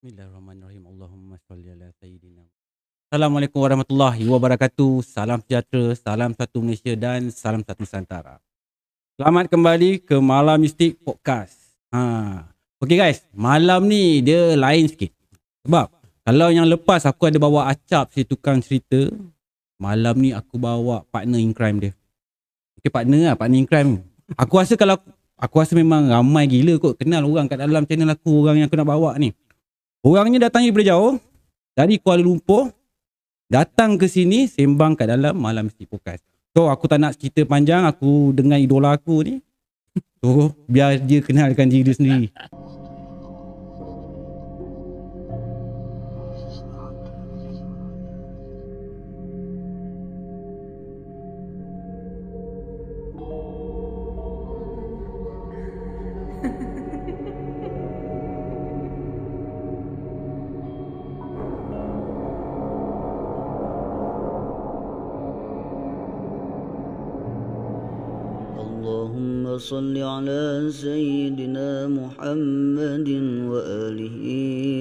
Bismillahirrahmanirrahim. Allahumma salli ala sayyidina. Assalamualaikum warahmatullahi wabarakatuh. Salam sejahtera, salam satu Malaysia dan salam satu Nusantara. Selamat kembali ke Malam Mistik Podcast. Ha. Okay guys, malam ni dia lain sikit. Sebab kalau yang lepas aku ada bawa acap si tukang cerita, malam ni aku bawa partner in crime dia. Okay partner lah, partner in crime. Aku rasa kalau aku rasa memang ramai gila kot kenal orang kat dalam channel aku, orang yang aku nak bawa ni. Orangnya datang daripada jauh dari Kuala Lumpur datang ke sini sembang kat dalam Malam Mesti Podcast. So aku tak nak cerita panjang aku dengan idola aku ni. So biar dia kenalkan diri dia sendiri. صل على سيدنا محمد وآله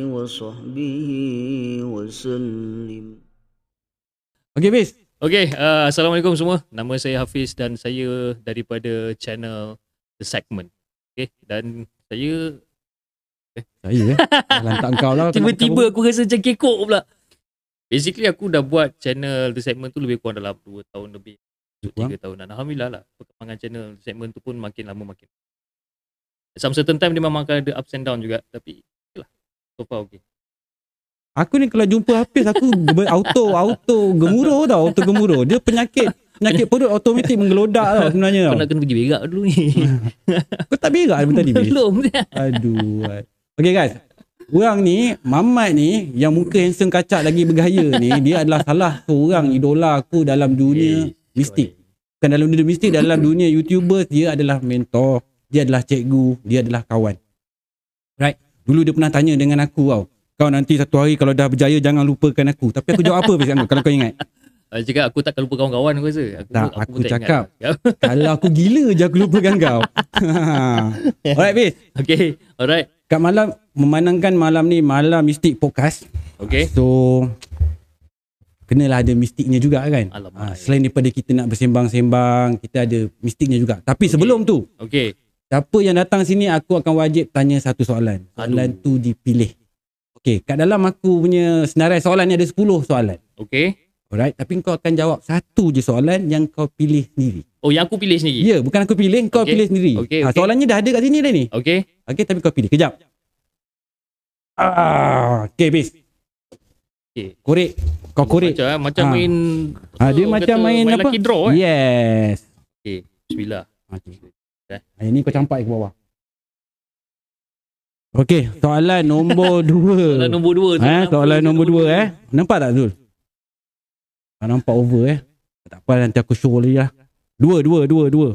وصحبه وسلم Okay bis. Okay, uh, Assalamualaikum semua. Nama saya Hafiz dan saya daripada channel The Segment. Okay, dan saya Saya eh. Lantak kau lah. tiba-tiba aku rasa macam kekok pula. Basically aku dah buat channel The Segment tu lebih kurang dalam 2 tahun lebih. Lebih 3 tahun. Dan Alhamdulillah lah perkembangan channel The Segment tu pun makin lama makin. Some certain time dia memang akan ada ups and down juga. Tapi okay lah. So far okay. Aku ni kalau jumpa Hafiz aku auto auto gemuruh tau, auto gemuruh. Dia penyakit penyakit perut automatik menggelodak tau sebenarnya Kau tau. nak kena pergi berak dulu ni. Kau tak berak dari tadi. Belum. Aduh. Okay guys. Orang ni, Mamat ni, yang muka handsome kacak lagi bergaya ni, dia adalah salah seorang idola aku dalam dunia mistik. Bukan dalam dunia mistik, dalam dunia YouTubers, dia adalah mentor, dia adalah cikgu, dia adalah kawan. Right? Dulu dia pernah tanya dengan aku tau, kau nanti satu hari kalau dah berjaya jangan lupakan aku. Tapi aku jawab apa Fiz, kalau kau ingat? Aku cakap aku takkan lupa kawan-kawan aku rasa. Aku, Tak, aku tak cakap. ingat. kalau aku gila je aku lupakan kau. Alright Fiz. okay, alright. Kat malam, memandangkan malam ni malam mistik podcast. Okay. So kenalah ada mistiknya juga kan. Alamak. Ha, selain daripada kita nak bersembang-sembang, kita ada mistiknya juga. Tapi sebelum tu, Okay. siapa yang datang sini aku akan wajib tanya satu soalan. Soalan Aduh. tu dipilih. Okey, kat dalam aku punya senarai soalan ni ada 10 soalan. Okay. Alright, tapi kau akan jawab satu je soalan yang kau pilih sendiri. Oh, yang aku pilih sendiri? Ya, bukan aku pilih, kau Okey. pilih sendiri. Okey, Ha, okey. soalannya dah ada kat sini dah ni. Okay. Okey, tapi kau pilih. Kejap. Ah, okey, bis. Okay. Korek. Kau korek. Macam, eh, macam Ha. main... Ha, dia orang macam kata main, apa? draw eh. Yes. Okay. Bismillah. Okay. Eh. Ha, ini kau campak ke bawah. Okey, soalan nombor dua. Soalan nombor dua. tu. Eh, soalan Nampak nombor tu. dua eh. Nampak tak Zul? Ah, nampak over eh. Tak apa nanti aku show lagi lah. Dua, dua, dua, dua.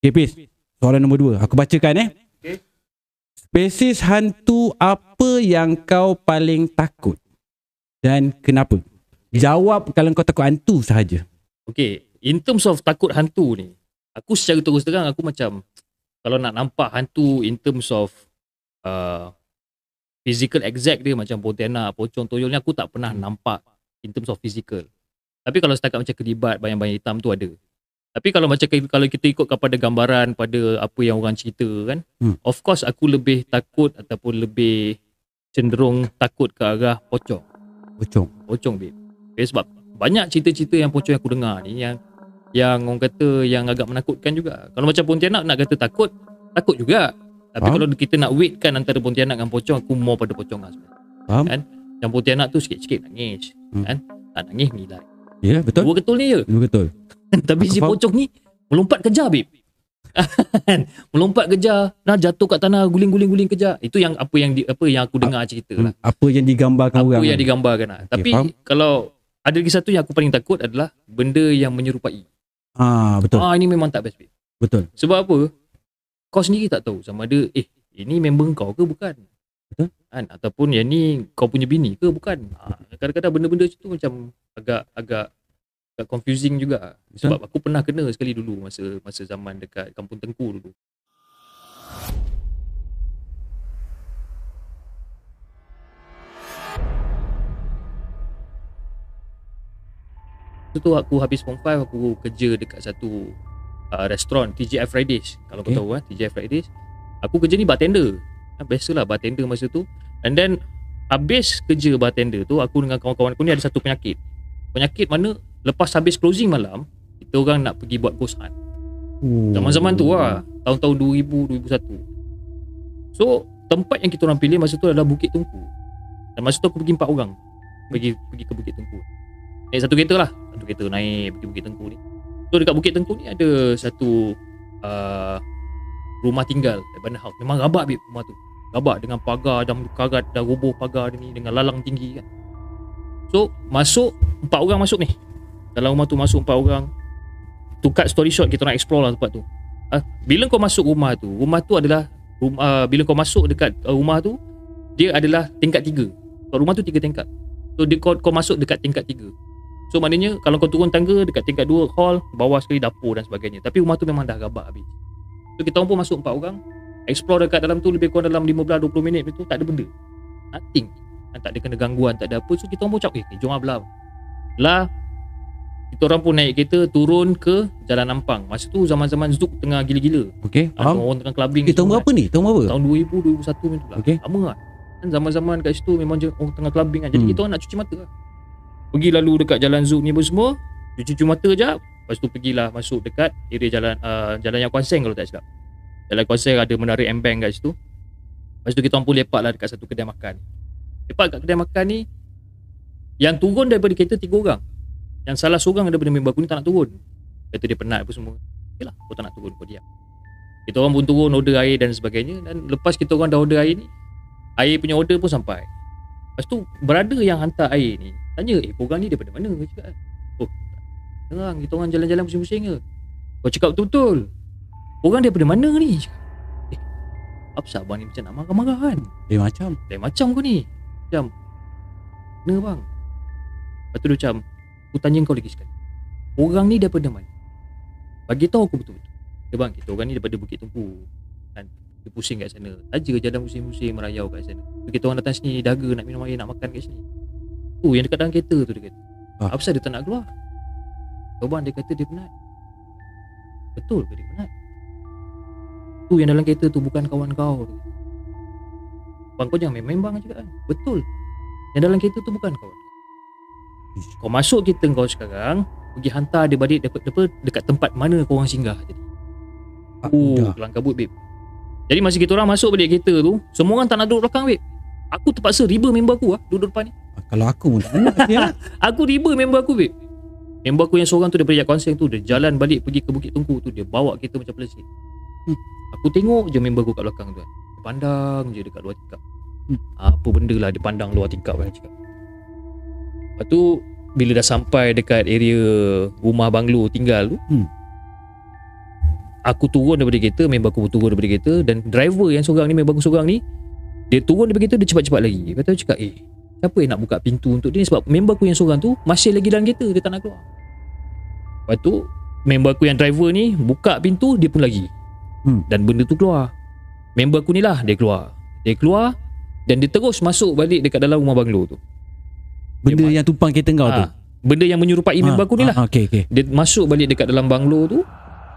Okay, Pis. Soalan nombor dua. Aku bacakan eh. Okey. Spesies hantu apa yang kau paling takut? Dan kenapa? Jawab kalau kau takut hantu sahaja. Okay. In terms of takut hantu ni, aku secara terus terang aku macam kalau nak nampak hantu in terms of uh, physical exact dia macam Pontianak, pocong, toyol ni aku tak pernah nampak in terms of physical. Tapi kalau setakat macam kelibat, bayang-bayang hitam tu ada. Tapi kalau macam kalau kita ikut kepada gambaran pada apa yang orang cerita kan, Hmm. of course aku lebih takut ataupun lebih cenderung takut ke arah pocong. Pocong. Pocong babe. Okay, sebab banyak cerita-cerita yang pocong yang aku dengar ni yang yang orang kata yang agak menakutkan juga. Kalau macam Pontianak nak kata takut, takut juga. Tapi Faham. kalau kita nak weightkan antara Pontianak dengan pocong, aku more pada pocong lah sebenarnya. Faham? Kan? Yang Pontianak tu sikit-sikit nangis. Hmm. Kan? Tak nangis nilai. Ya, betul? Dua ketul ni je. Betul. Tapi Aku si faham. pocong ni melompat kejar babe. Kan? melompat kejar, nah jatuh kat tanah guling-guling-guling kejar. Itu yang apa yang di, apa yang aku dengar cerita lah. Apa yang digambarkan Apa orang. yang kan? digambarkan lah. Tapi faham. kalau ada lagi satu yang aku paling takut adalah benda yang menyerupai. Ah, betul. Ah ini memang tak best babe. Betul. Sebab apa? Kau sendiri tak tahu sama ada eh ini member kau ke bukan? Betul. Kan ataupun yang ni kau punya bini ke bukan? Ah, kadang-kadang benda-benda tu macam agak agak agak confusing juga. Betul. Sebab aku pernah kena sekali dulu masa masa zaman dekat Kampung Tengku dulu. Lepas tu aku habis form 5 aku kerja dekat satu uh, restoran TGI Fridays. Kalau Okay. kau tahu kan TGI Fridays. Aku kerja ni bartender. Ha, biasalah bartender masa tu. And then habis kerja bartender tu aku dengan kawan-kawan aku ni ada satu penyakit. Penyakit mana lepas habis closing malam kita orang nak pergi buat ghost hunt. Zaman-zaman tu lah Tahun-tahun 2000 2001 So Tempat yang kita orang pilih Masa tu adalah Bukit Tungku Dan masa tu aku pergi empat orang Pergi pergi ke Bukit Tungku Naik satu kereta lah Satu kereta naik Pergi Bukit Tungku ni So dekat Bukit Tungku ni Ada satu uh, Rumah tinggal Abandoned house Memang rabak bib rumah tu Rabak dengan pagar Dah karat Dah roboh pagar ni Dengan lalang tinggi kan So Masuk Empat orang masuk ni Dalam rumah tu masuk empat orang to cut story short kita nak explore lah tempat tu. Ah, bila kau masuk rumah tu, rumah tu adalah rumah, uh, bila kau masuk dekat uh, rumah tu dia adalah tingkat tiga. So, rumah tu tiga tingkat. So dia, kau, kau masuk dekat tingkat tiga. So maknanya kalau kau turun tangga dekat tingkat dua hall, bawah sekali dapur dan sebagainya. Tapi rumah tu memang dah rabak habis. So kita orang pun masuk empat orang, explore dekat dalam tu lebih kurang dalam 15 20 minit tu tak ada benda. Nothing. Dan tak ada kena gangguan, tak ada apa. So kita orang pun cakap, eh, jom lah belah. Lah, kita orang pun naik kereta turun ke Jalan Nampang. Masa tu zaman-zaman Zouk tengah gila-gila. Okay, Ah, faham. orang tengah clubbing. Eh, tahun berapa ni? Tahun berapa? kan. Tahun 2000 2001 macam tu lah. Okey. Lama kan. Kan zaman-zaman kat situ memang je orang tengah clubbing kan. Jadi Hmm. kita orang nak cuci mata lah. Pergi lalu dekat jalan Zouk ni pun semua, cuci-cuci mata jap. Lepas tu pergilah masuk dekat area jalan uh, jalan yang Kuan Seng kalau tak silap. Jalan Kuan Seng ada menara M-Bank kat situ. Lepas tu kita pun lepak lah dekat satu kedai makan. Lepak kat kedai makan ni yang turun daripada kereta tiga orang. Yang salah seorang daripada member aku ni tak nak turun. Kata dia penat apa semua. Okey lah, kau tak nak turun, kau diam. Kita orang pun turun order air dan sebagainya dan lepas kita orang dah order air ni, air punya order pun sampai. Lepas tu brother yang hantar air ni tanya, "Eh, korang ni daripada mana?" Dia cakap. Oh, terang kita orang jalan-jalan pusing-pusing ke. Kau cakap betul-betul. Korang daripada mana ni? Eh, apa abang ni macam nak marah-marah kan? Eh, macam. Lain macam kau ni Macam Mana bang Lepas tu dia macam Aku tanya kau lagi sekali Orang ni daripada mana Bagi tahu aku betul-betul Ya bang kita orang ni daripada Bukit Tumpu Kan Dia pusing kat sana Saja jalan pusing-pusing merayau kat sana so, Kita orang datang sini Daga nak minum air Nak makan kat sini Tu yang dekat dalam kereta tu dia kata. Ah. Apa pasal dia tak nak keluar? Kau bang dia kata dia penat. Betul ke dia penat? Tu yang dalam kereta tu bukan kawan kau. Tu Bang kau jangan main-main bang cakap kan. Betul. Yang dalam kereta tu bukan kau. Kau masuk kereta kau sekarang Pergi hantar dia balik dekat, dekat, dekat tempat mana kau orang singgah jadi. Ah, Oh kelang kabut babe. Jadi masa kita orang masuk balik kereta tu Semua orang tak nak duduk belakang babe Aku terpaksa riba member aku lah Duduk depan ni Ah, Kalau aku pun tak ya. Aku riba member aku babe Member aku yang seorang tu daripada Yat Konseng tu Dia jalan balik pergi ke Bukit Tungku tu Dia bawa kereta macam pelasik Hmm. Aku tengok je member aku kat belakang tu kan Dia pandang je dekat luar tingkap Hmm. Apa benda lah dia pandang luar tingkap kan cakap Lepas tu Bila dah sampai dekat area Rumah banglo tinggal tu Hmm. Aku turun daripada kereta Member aku pun turun daripada kereta Dan driver yang seorang ni Member aku seorang ni Dia turun daripada kereta Dia cepat-cepat lagi Lepas tu cakap Eh Siapa yang nak buka pintu untuk dia ni? Sebab member aku yang seorang tu Masih lagi dalam kereta Dia tak nak keluar. Lepas tu Member aku yang driver ni Buka pintu Dia pun lagi Hmm. Dan benda tu keluar. Member aku ni lah Dia keluar. Dia keluar Dan dia terus masuk balik Dekat dalam rumah banglo tu. Benda Dia yang tumpang kereta kau tu. ha, Benda yang menyerupai member aku ni lah. Ah, okay, okay. Dia masuk balik dekat dalam banglo tu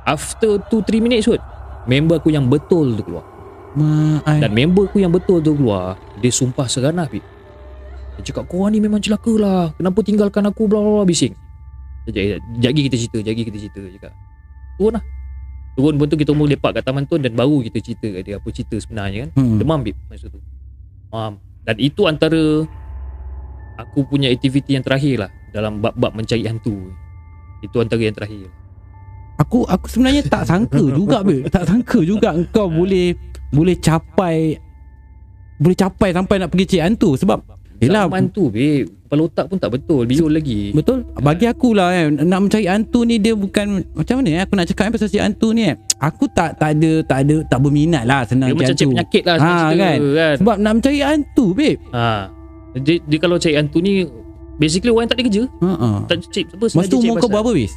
After 2-3 minutes kot Member aku yang betul tu keluar Ma, ai. Dan member aku yang betul tu keluar Dia sumpah seganah Pip Dia cakap korang ni memang celaka lah. Kenapa tinggalkan aku? Bla bla bla bising. Sekejap sekejap. Lagi kita cerita Sekejap kita cerita dia cakap. Turun lah. Turun pun tu kita pun lepak kat Taman Tun Dan baru kita cerita kat dia Apa cerita sebenarnya kan. Hmm. Demam Pip masa tu. Demam. Dan itu antara Aku punya aktiviti yang terakhir lah Dalam bab-bab mencari hantu. Itu antara yang terakhir. Aku aku sebenarnya tak sangka juga babe. Tak sangka juga engkau boleh boleh capai boleh capai sampai nak pergi cik hantu sebab Yelah Zaman tu babe. Kepala otak pun tak betul. Biol lagi. Betul? Bagi aku lah kan Nak mencari hantu ni Dia bukan Macam mana eh? Aku nak cakap kan Pasal si hantu ni eh. Aku tak tak ada Tak ada Tak berminat lah Senang Dia cari macam hantu. cek penyakit lah Ha, ha, kan? kan? Sebab nak mencari hantu babe. Ha. Dia, dia kalau cari hantu ni Basically orang tak ada kerja. Ha ah. Tak cek apa Masa tu umur kau berapa bis?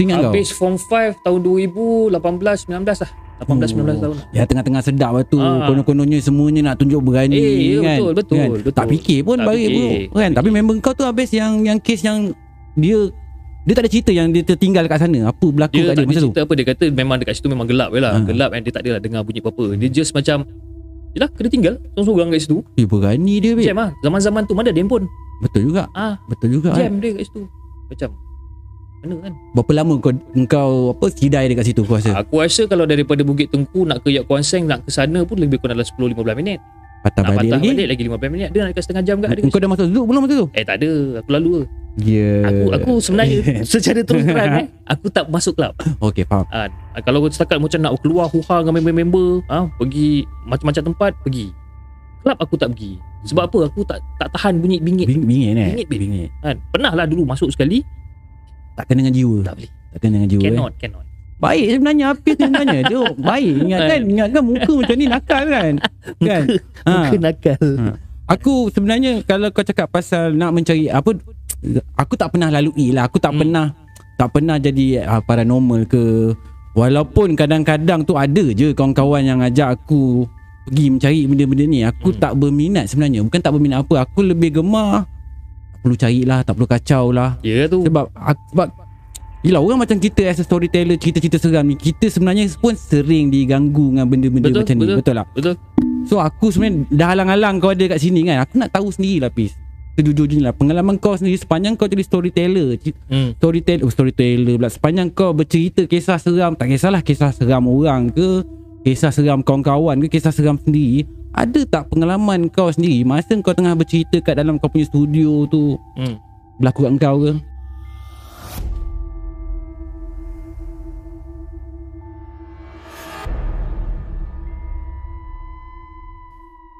Ingat kau? Habis form 5 tahun 2018 19 lah 18 19 tahun Ya tengah-tengah sedap lah tu Ah. Konon-kononnya semuanya nak tunjuk berani Eh, ya, kan betul, betul, kan? betul. Tak fikir pun Tak baik fikir, bro kan? Tapi member kau tu habis yang yang kes yang Dia Dia tak ada cerita yang dia tertinggal kat sana. Apa berlaku Dia kat dia masa tu? cerita apa Dia kata memang dekat situ memang gelap je lah Ha. Gelap and dia tak adalah dengar bunyi apa-apa Dia just macam Yelah kena tinggal Seorang-seorang kat situ Eh, berani dia, babe. Jam lah Zaman-zaman tu mana ada handphone Betul juga. Ah, Betul juga. Jam dia kat situ Macam Mana kan Berapa lama kau kau apa sidai dekat situ kau rasa? Aku rasa kalau daripada Bukit Tengku Nak ke Yat Kuan Seng Nak ke sana pun Lebih kurang dalam 10-15 minit Patah Nak balik patah lagi. balik lagi 15 minit Dia nak dekat setengah jam kat dia Kau dah masuk zoo belum masa tu? Eh tak ada Aku lalu ke Ya. Aku aku sebenarnya Secara terus terang eh Aku tak masuk kelab Okey, faham. ha, Kalau setakat macam nak keluar Huha dengan member-member ha, Pergi Macam-macam tempat Pergi Kelab aku tak pergi Sebab apa Aku tak tak tahan bunyi bingit Bing, bingit eh? Bingit, babe. Bingit. kan Pernah lah dulu masuk sekali Tak kena dengan jiwa. Tak boleh Tak kena dengan jiwa. Eh? Cannot Cannot Baik sebenarnya Hafiz sebenarnya. Dia baik. Ingatkan, ingatkan muka macam ni nakal kan? Kan? Ha. Muka nakal Aku sebenarnya kalau kau cakap pasal nak mencari apa aku tak pernah lalui lah. Aku tak Hmm. pernah tak pernah jadi uh, paranormal ke walaupun kadang-kadang tu ada je kawan-kawan yang ajak aku pergi mencari benda-benda ni. Aku Hmm. tak berminat sebenarnya. Bukan tak berminat apa. Aku lebih gemar perlu carilah, tak perlu kacau lah. Ya tu Sebab aku, sebab Yelah orang macam kita as a storyteller cerita-cerita seram ni kita sebenarnya pun sering diganggu dengan benda-benda Betul, macam ni betul. betul tak? Betul So aku sebenarnya dah halang-halang kau ada kat sini kan. Aku nak tahu sendiri lah Pis. Sejujurnya lah pengalaman kau sendiri sepanjang kau jadi storyteller. hmm. Storyteller, oh, storyteller pula. Sepanjang kau bercerita kisah seram, tak kisahlah kisah seram orang ke, kisah seram kawan-kawan ke, kisah seram sendiri. Ada tak pengalaman kau sendiri masa kau tengah bercerita kat dalam kau punya studio tu Hmm. berlaku kat kau ke?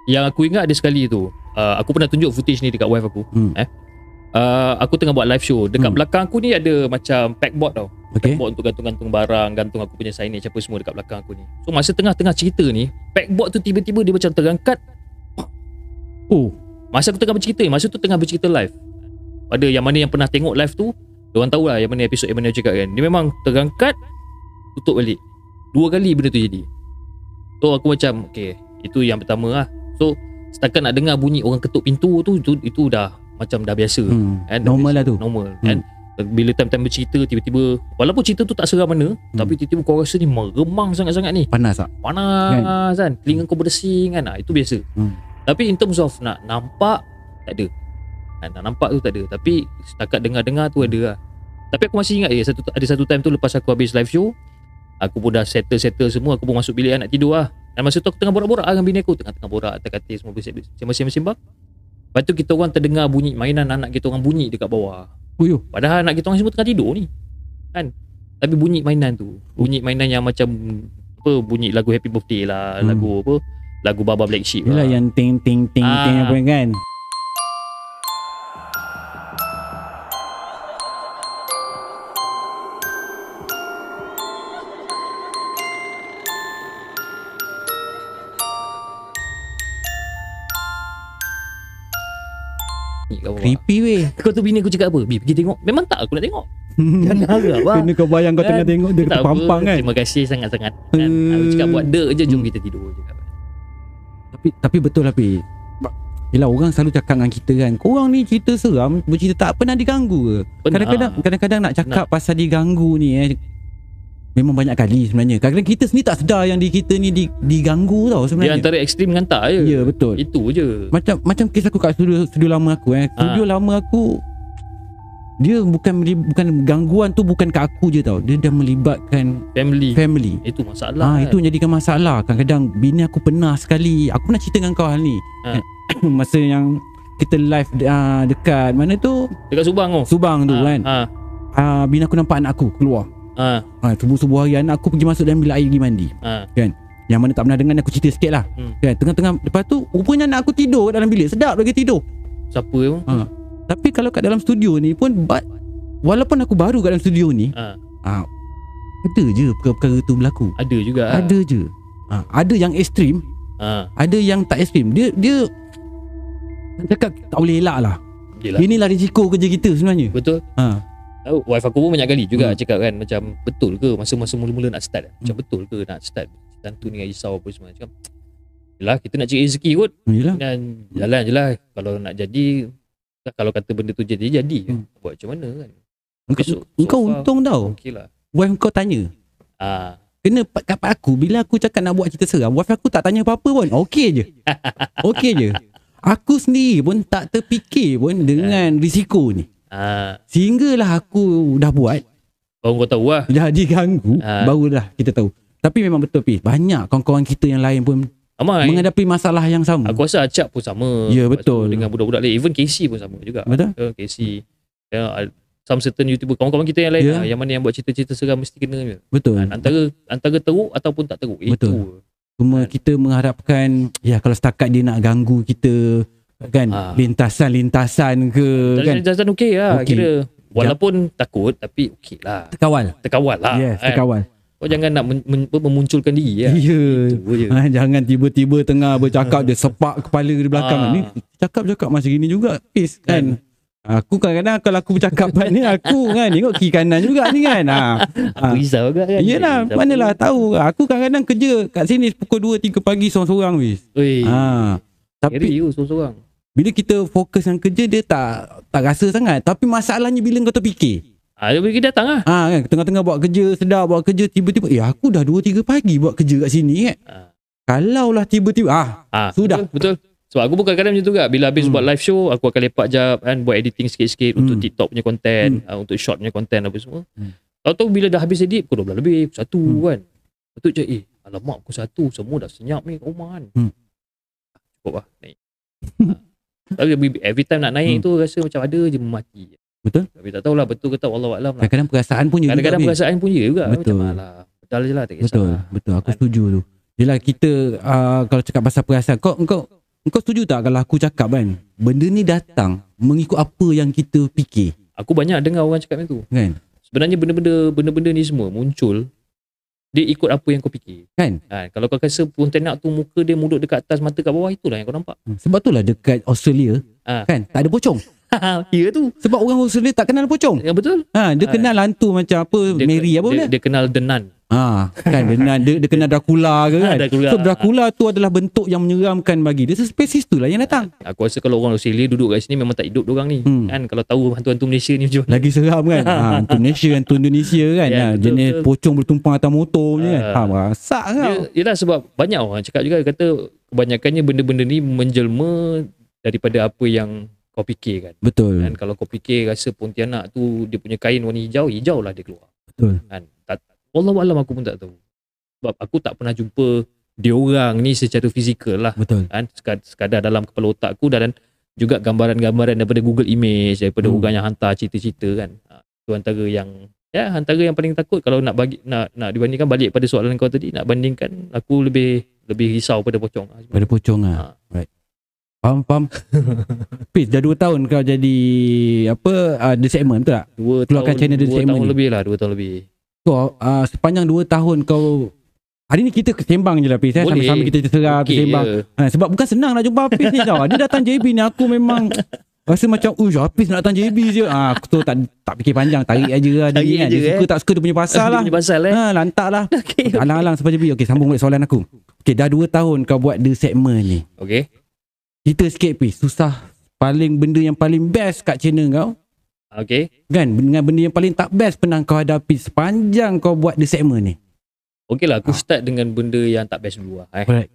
Yang aku ingat ada sekali tu uh, Aku pernah tunjuk footage ni dekat wife aku Hmm. eh? Uh, Aku tengah buat live show. Dekat Hmm. belakang aku ni ada macam packboard tau. Okay. Packboard untuk gantung-gantung barang Gantung aku punya signage apa semua dekat belakang aku ni. So masa tengah-tengah cerita ni Packboard tu tiba-tiba dia macam terangkat. Oh, Masa aku tengah bercerita ni Masa tu tengah bercerita live. Pada yang mana yang pernah tengok live tu Diorang tahu lah yang mana episod yang mana aku cakap kan. Dia memang terangkat Tutup balik. Dua kali benda tu jadi. So aku macam Okay Itu yang pertama lah. So Setakat nak dengar bunyi orang ketuk pintu tu Itu, itu dah Macam dah biasa. Hmm. kan, normal biasa, lah tu. Normal. Kan Bila time-time bercerita Tiba-tiba Walaupun cerita tu tak seram mana Tapi tiba-tiba kau rasa ni Meremang sangat-sangat ni. Panas tak? Panas kan, Telinga kau berdesing kan? Itu biasa. Hmm. Tapi in terms of Nak nampak Tak ada. Nak, nak nampak tu tak ada. Tapi Setakat dengar-dengar tu ada lah. Tapi aku masih ingat je satu, Ada satu time tu Lepas aku habis live show Aku pun dah settle-settle semua Aku pun masuk bilik lah nak tidur lah. Dan masa tu aku tengah borak-borak lah Dengan bini aku. Tengah-tengah borak Atas katil semua Sembang-sembang Lepas tu kita orang terdengar bunyi Mainan anak kita orang bunyi dekat bawah Oh, yo. Padahal anak kita orang semua tengah tidur ni Kan Tapi bunyi mainan tu Bunyi mainan yang macam Apa Bunyi lagu Happy Birthday lah Hmm. Lagu apa Lagu Baba Black Sheep Yelah lah. yang ting ting ting ting Ah. apa kan? Creepy weh. Kau tu bini aku cakap apa Bi pergi tengok Memang tak aku nak tengok Jangan harap lah Kena kau bayang kau Kan? tengah tengok dia Tak apa, terpampang kan. Terima kasih sangat-sangat kan? Hmm. Aku cakap buat dek je Jom Hmm. kita tidur cakap. Tapi tapi betul lah Pi. Yelah orang selalu cakap dengan kita kan Korang ni cerita seram Bercerita tak pernah diganggu ke. Kadang-kadang Kadang-kadang nak cakap pasal diganggu ni eh Memang banyak kali sebenarnya Kadang-kadang kita sendiri tak sedar Yang di kita ni di, diganggu tau Dia sebenarnya antara ekstrim dengan tak je Ya betul Itu je Macam macam kes aku kat studio studio lama aku eh. Studio lama aku dia bukan bukan gangguan tu bukan kat aku je tau. Dia dah melibatkan Family family. Itu masalah Ah kan? itu jadikan masalah. Kadang-kadang bini aku pernah sekali. Aku pernah cerita dengan kau hal ni. Ha. Masa yang kita live uh, dekat mana tu? Dekat Subang tu Subang tu Ah, kan. ah, Ah bini aku nampak anak aku keluar. Ah, Ah subuh-subuh hari anak aku pergi masuk dalam bilik air pergi mandi. ah. Yang mana tak pernah dengar aku cerita sikit lah. Hmm. Kan tengah-tengah lepas tu rupanya anak aku tidur dalam bilik. Sedap lagi tidur. Siapa tu Ha. Tapi kalau kat dalam studio ni pun but, Walaupun aku baru kat dalam studio ni Ah, ha, Ada je perkara-perkara tu berlaku Ada juga Ada je ha, Ada yang ekstrim ah, Ada yang tak ekstrim Dia Dia Cakap tak boleh elak lah Yelah Inilah risiko kerja kita sebenarnya Betul ha. Oh, wife aku pun banyak kali juga Hmm. cakap kan macam betul ke masa-masa mula-mula nak start macam Hmm. betul ke nak start tentu ni risau apa semua macam Yelah kita nak cari rezeki kot Yelah dan jalan je lah kalau nak jadi kalau kata benda tu jadi jadi Hmm. buat macam mana kan Engkau, so- so engkau untung tau. Okey lah. Wife kau tanya. Ah, Kena pa- kat aku bila aku cakap nak buat cerita seram, wife aku tak tanya apa-apa pun. Okey je. Okey je. Aku sendiri pun tak terfikir pun dengan risiko ni. Ah, Sehinggalah aku dah buat, baru kau tahu lah. dah diganggu, Ah. barulah kita tahu. Tapi memang betul Pis. Banyak kawan-kawan kita yang lain pun Amai. menghadapi masalah yang sama. Aku rasa Acap pun sama. Ya, betul. Dengan budak-budak lain. Even Casey pun sama juga. Betul? Ya, Casey. Ya, al- some certain YouTuber. Kawan-kawan kita yang lain Ya. lah. Yang mana yang buat cerita-cerita seram mesti kena. je. Betul. Kan? Antara antara teruk ataupun tak teruk. Betul. Itu. Cuma kita mengharapkan ya kalau setakat dia nak ganggu kita kan Ah. lintasan-lintasan ke kan Jazan okey lah. Okey. Kira. Walaupun takut tapi okey lah. terkawal. Terkawal lah. yes, kan? terkawal. Kau jangan nak men, men, memunculkan diri Ya. ya. Yeah. Ha, jangan tiba-tiba tengah bercakap dia sepak kepala di belakang. Ah. Ni cakap-cakap macam gini juga Pis kan. Aku kadang-kadang kalau aku bercakap ni aku kan tengok kiri kanan juga ni kan. Ha. Aku risau juga kan. Yelah, Siapa- manalah tahu. Aku kadang-kadang kerja kat sini pukul 2 3 pagi seorang-seorang wis. Oi. Ha. Tapi you seorang-seorang. Bila kita fokus dengan kerja dia tak tak rasa sangat. Tapi masalahnya bila kau terfikir. Ah, dia pergi datang lah. Ah kan tengah-tengah buat kerja, sedap buat kerja tiba-tiba eh aku dah 2 3 pagi buat kerja kat sini kan. Ah. Kalau lah tiba-tiba ah Ah, Sudah. Betul. betul. Sebab aku bukan kadang macam tu juga. Bila habis Hmm. buat live show, aku akan lepak jap kan. Buat editing sikit-sikit untuk Hmm. TikTok punya content. ah, untuk short punya content apa semua. Hmm. Tahu-tahu bila dah habis edit, pukul 12 lebih, pukul 1 Hmm. kan. Lepas tu je, eh alamak pukul 1. Semua dah senyap ni kat rumah kan. Hmm. Cukup lah. Naik. Tapi every time nak naik Hmm. tu rasa macam ada je memati. Betul. Tapi tak tahulah betul ke tak. Allah Alam lah. kadang-kadang perasaan pun je Kadang-kadang juga, Bin. perasaan pun je juga. Betul. Macam alah. Betul je lah. Tak kisah. Betul, betul. Aku Kan? setuju tu. Yelah kita uh, kalau cakap pasal perasaan kau kau kau setuju tak kalau aku cakap kan benda ni datang mengikut apa yang kita fikir Aku banyak dengar orang cakap macam tu. kan? Sebenarnya benda-benda benda-benda ni semua muncul dia ikut apa yang kau fikir. Kan? Ha, kalau kau rasa pontianak tu muka dia mulut dekat atas mata kat bawah itulah yang kau nampak. Sebab itulah dekat Australia Ah. kan tak ada pocong. ya tu. Sebab orang Australia tak kenal pocong. Ya betul. Ha, dia Ah. kenal hantu macam apa Dia, Mary apa dia, benda? dia kenal denan. Ha, kan dia, dia, dia kenal Dracula ke kan? Dracula. So Dracula tu adalah bentuk yang menyeramkan bagi dia. So spesies tu lah yang datang. Aku rasa kalau orang Australia duduk kat sini memang tak hidup orang ni. Hmm. Kan kalau tahu hantu-hantu Malaysia ni macam. Lagi seram kan ha, Hantu Malaysia Hantu Indonesia kan Ya, ha, betul, Jenis betul. pocong bertumpang atas motor ni kan ha, Rasak Dia, kau yelah sebab banyak orang cakap juga kata kebanyakannya benda-benda ni menjelma daripada apa yang kau fikir kan. Betul Kan kalau kau fikir rasa pontianak tu dia punya kain warna hijau, hijau lah dia keluar. Betul kan Allah alam aku pun tak tahu. Sebab aku tak pernah jumpa dia orang ni secara fizikal lah. Betul. Kan? Sekadar, dalam kepala otak aku dan juga gambaran-gambaran daripada Google Image daripada Hmm. orang yang hantar cerita-cerita kan. Ha, tu antara yang ya antara yang paling takut kalau nak bagi nak nak dibandingkan balik pada soalan kau tadi nak bandingkan aku lebih lebih risau pada pocong lah. Pada pocong lah. Ha. Right. Faham faham? Pis dah 2 tahun kau jadi Apa uh, The segment betul tak? Dua Keluarkan tahun channel The Segment tahun ni. lebih lah dua tahun lebih Kau uh, sepanjang 2 tahun kau Hari ni kita kesembang je lah Pis eh? Sama-sama kita terserah Okey Kesembang je. ha, Sebab bukan senang nak jumpa Hafiz ni tau. Dia datang JB ni aku memang Rasa macam Uish Hafiz nak datang JB je. Ha, Aku tu tak tak fikir panjang. Tarik aja lah dia, kan. dia suka eh. tak suka dia punya pasal Dia lah. punya pasal eh. Ha, Lantak lah. Okay, okay. Alang-alang sampai JB Okay sambung balik soalan aku. Okay dah 2 tahun kau buat The Segment ni. Okay. Cerita sikit Pis Susah Paling benda yang paling best kat channel kau okay. Kan dengan benda yang paling tak best Pernah kau hadapi Sepanjang kau buat The Segment ni Okay lah, aku Ah. start dengan benda yang tak best dulu lah. Eh. Alright.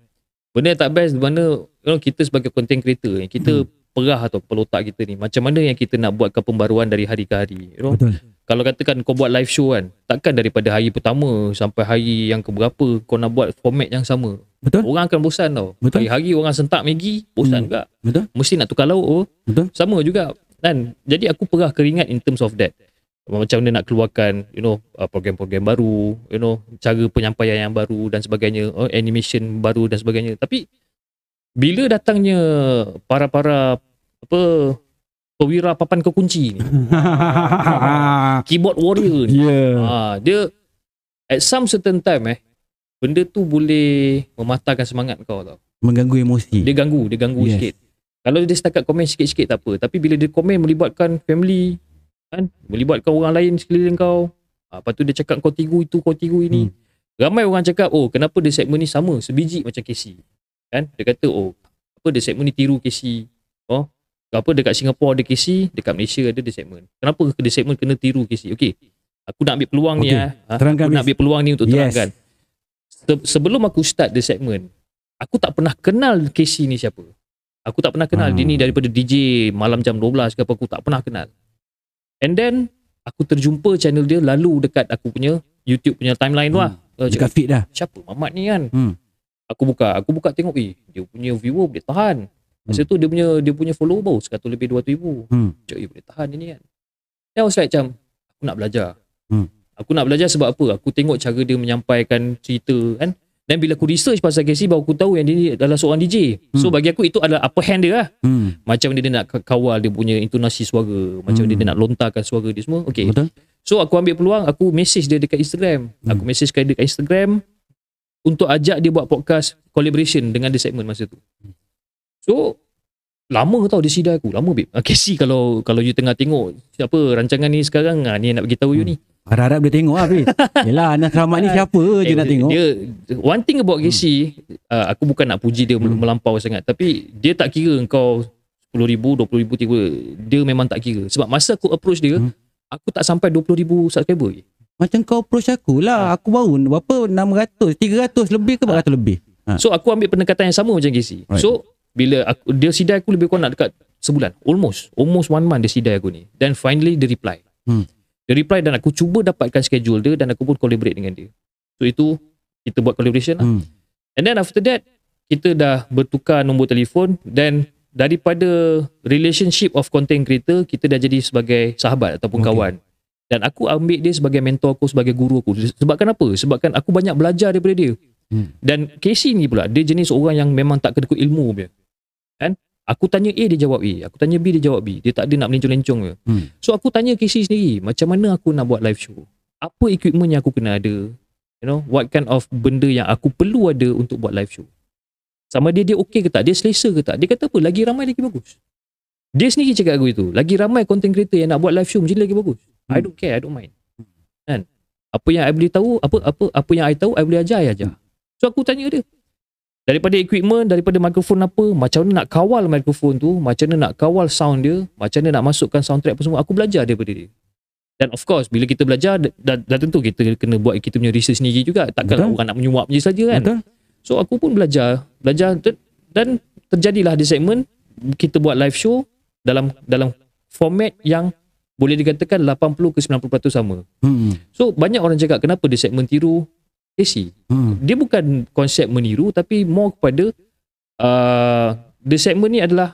Benda yang tak best di mana you know, kita sebagai content creator, kita Hmm. perah atau pelotak kita ni. Macam mana yang kita nak buatkan pembaruan dari hari ke hari. You know? Betul Kalau katakan kau buat live show kan, takkan daripada hari pertama sampai hari yang keberapa kau nak buat format yang sama. Betul Orang akan bosan tau. Betul. Hari-hari orang sentak Maggi, bosan Hmm. juga. Betul Mesti nak tukar lauk. Oh. Betul Sama juga. Dan jadi aku perah keringat in terms of that. Macam mana nak keluarkan you know uh, program-program baru, you know cara penyampaian yang baru dan sebagainya, oh, animation baru dan sebagainya. Tapi bila datangnya para-para apa perwira papan kekunci ni, keyboard warrior ni, Ya ah, dia at some certain time eh benda tu boleh mematahkan semangat kau tau. Mengganggu emosi Dia ganggu, dia ganggu yes. sikit. Kalau dia setakat komen sikit-sikit tak apa. Tapi bila dia komen melibatkan family, kan? Melibatkan orang lain sekeliling kau. Ha, lepas tu dia cakap kau tigu itu, kau tigu ini. Hmm. Ramai orang cakap, oh kenapa dia segmen ni sama, sebiji macam Casey. Kan? Dia kata, oh apa dia segmen ni tiru Casey. Oh, apa dekat Singapura ada KC, dekat Malaysia ada The Segment. Kenapa The Segment kena tiru KC? Okey. Aku nak ambil peluang ni Okey, ah. Ha, terangkan, Aku nak ambil peluang ni untuk Yes. terangkan. Se- sebelum aku start The Segment, aku tak pernah kenal KC ni siapa. Aku tak pernah kenal Hmm. dia ni daripada DJ malam jam 12 ke apa aku tak pernah kenal. And then aku terjumpa channel dia lalu dekat aku punya YouTube punya timeline lah. Uh, Dekat feed dah. siapa Mamat ni kan Hmm. aku buka aku buka tengok eh dia punya viewer boleh tahan masa Hmm. tu dia punya dia punya follower baru 100 lebih 200 ribu Hmm. cak eh boleh tahan ini kan then I was like macam aku nak belajar Hmm. aku nak belajar sebab apa aku tengok cara dia menyampaikan cerita kan dan bila aku research pasal Casey baru aku tahu yang dia ni adalah seorang DJ so Hmm. bagi aku itu adalah upper hand dia lah Hmm. macam dia nak kawal dia punya intonasi suara macam Hmm. dia, dia nak lontarkan suara dia semua okay Betul? So aku ambil peluang Aku message dia dekat Instagram Hmm. Aku message dia dekat Instagram Untuk ajak dia buat podcast Collaboration dengan The Segment masa tu So Lama tau dia sidai aku Lama babe uh, Casey kalau Kalau you tengah tengok Siapa rancangan ni sekarang ah, Ni nak beritahu you Hmm. ni Harap-harap dia tengok lah Fiz. Yelah Anas Rahmat ni siapa je Eh, nak tengok. Dia One thing about Casey uh, Aku bukan nak puji dia Hmm. melampau sangat Tapi Dia tak kira kau RM10,000 RM20,000 tiba Dia memang tak kira Sebab masa aku approach dia Hmm. Aku tak sampai RM20,000 subscriber je Macam kau approach aku Ah. lah. Aku baru berapa 600, 300 lebih ke 400 lebih. Ha. So aku ambil pendekatan yang sama macam Casey. Right. So bila aku, dia sidai aku lebih kurang nak dekat sebulan. Almost. Almost one month dia sidai aku ni. Then finally dia reply. Hmm. Dia reply dan aku cuba dapatkan schedule dia dan aku pun collaborate dengan dia. So itu kita buat collaboration lah. Hmm. And then after that kita dah bertukar nombor telefon dan daripada relationship of content creator kita dah jadi sebagai sahabat ataupun Okay. kawan. Dan aku ambil dia sebagai mentor aku, sebagai guru aku. Sebabkan apa? Sebabkan aku banyak belajar daripada dia. Hmm. Dan Casey ni pula, dia jenis orang yang memang tak kedekut ilmu dia. Kan? Aku tanya A, dia jawab A. Aku tanya B, dia jawab B. Dia tak ada nak melencong-lencong je. Hmm. So aku tanya Casey sendiri, macam mana aku nak buat live show? Apa equipment yang aku kena ada? You know, what kind of benda yang aku perlu ada untuk buat live show? Sama dia dia okey ke tak? Dia selesa ke tak? Dia kata apa? Lagi ramai lagi bagus. Dia sendiri cakap aku itu. Lagi ramai content creator yang nak buat live show macam lagi bagus. I Hmm. don't care, I don't mind. Kan? Apa yang I boleh tahu, apa apa apa yang I tahu, I boleh ajar, I ajar. So aku tanya dia. Daripada equipment, daripada mikrofon apa, macam mana nak kawal mikrofon tu, macam mana nak kawal sound dia, macam mana nak masukkan soundtrack apa semua, aku belajar daripada dia. Dan of course, bila kita belajar, dah, dah, tentu kita kena buat kita punya research sendiri juga. Takkanlah Betul. orang nak menyuap je saja kan. Betul? So aku pun belajar, belajar dan- dan terjadilah di segmen kita buat live show dalam dalam format yang boleh dikatakan 80 ke 90% sama. Hmm. So banyak orang cakap kenapa di segmen tiru AC. Hmm. Dia bukan konsep meniru tapi more kepada uh, the segment ni adalah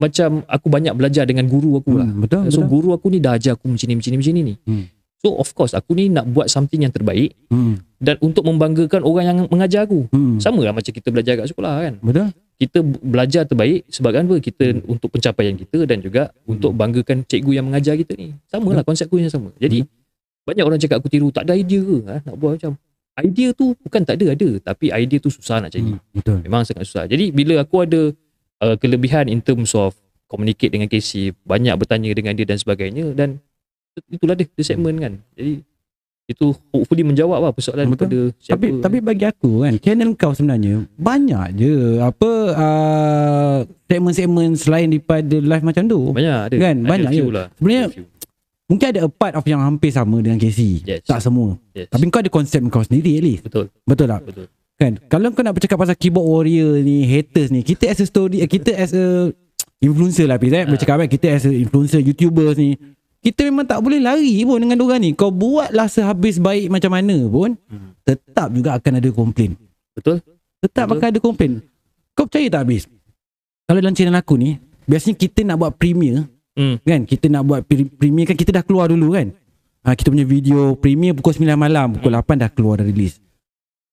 macam aku banyak belajar dengan guru aku lah. Hmm. Betul, So betul. guru aku ni dah ajar aku macam ni macam ni macam ni ni. Hmm. So of course aku ni nak buat something yang terbaik Hmm. dan untuk membanggakan orang yang mengajar aku. Hmm. Sama lah macam kita belajar kat sekolah kan. Betul? Kita belajar terbaik sebabkan apa? Kita untuk pencapaian kita dan juga untuk banggakan cikgu yang mengajar kita ni. Sama lah konsep aku yang sama. Jadi banyak orang cakap aku tiru tak ada idea ke ha? nak buat macam. Idea tu bukan tak ada ada tapi idea tu susah nak cari. Hmm. Betul. Memang sangat susah. Jadi bila aku ada uh, kelebihan in terms of communicate dengan Casey, banyak bertanya dengan dia dan sebagainya dan itulah dia, dia segmen kan. Jadi itu hopefully menjawab lah persoalan Betul. daripada siapa. Tapi tapi bagi aku kan channel kau sebenarnya banyak je apa uh, segmen-segmen selain daripada live macam tu. banyak ada. Kan, ada banyak je. lah. Sebenarnya. Mungkin ada a part of yang hampir sama dengan Casey. Yes. Tak semua. Yes. Tapi kau ada konsep kau sendiri at least. betul, Betul tak? betul. Kan? Kalau kau nak bercakap pasal keyboard warrior ni, haters ni, kita as a story, kita as a influencer lah Fiz eh. Ha. Bercakap kan, kita as a influencer, YouTubers ni, kita memang tak boleh lari pun dengan orang ni. Kau buatlah sehabis baik macam mana pun, Hmm. tetap juga akan ada komplain. Betul? Tetap Betul. akan ada komplain. Kau percaya tak habis? Kalau dalam channel aku ni, biasanya kita nak buat premiere, Hmm. kan? Kita nak buat pre- premiere kan kita dah keluar dulu kan? Ha, kita punya video premiere pukul 9 malam, pukul 8 dah keluar dah release.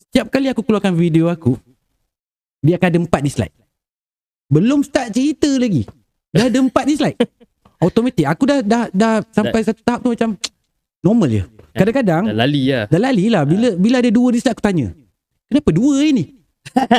Setiap kali aku keluarkan video aku, dia akan ada 4 dislike. Belum start cerita lagi. Dah ada 4 dislike. Automatik. Aku dah dah dah sampai satu tahap tu macam normal je. Kadang-kadang Dah lali lah. Dah lali lah Bila bila ada dua dislike aku tanya Kenapa dua ini? kan?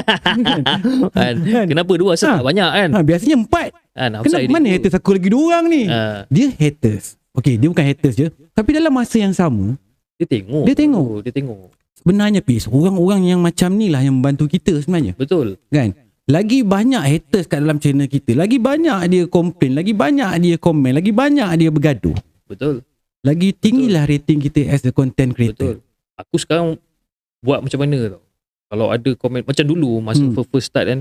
Kan? Kan? Kenapa dua asal Ha. tak banyak kan? ha, Biasanya empat Kan? Kenapa mana haters aku lagi dua orang ni? Ha, Dia haters Okay dia bukan haters je Tapi dalam masa yang sama dia tengok. Dia tengok. Dia tengok. Sebenarnya Pis Orang-orang yang macam ni lah Yang membantu kita sebenarnya Betul. Kan lagi banyak haters kat dalam channel kita. Lagi banyak dia komplain, lagi banyak dia komen, lagi banyak dia bergaduh. Betul. Lagi tinggilah rating kita as a content creator. Betul. Aku sekarang buat macam mana tau. Kalau ada komen macam dulu masa Hmm. first, first start kan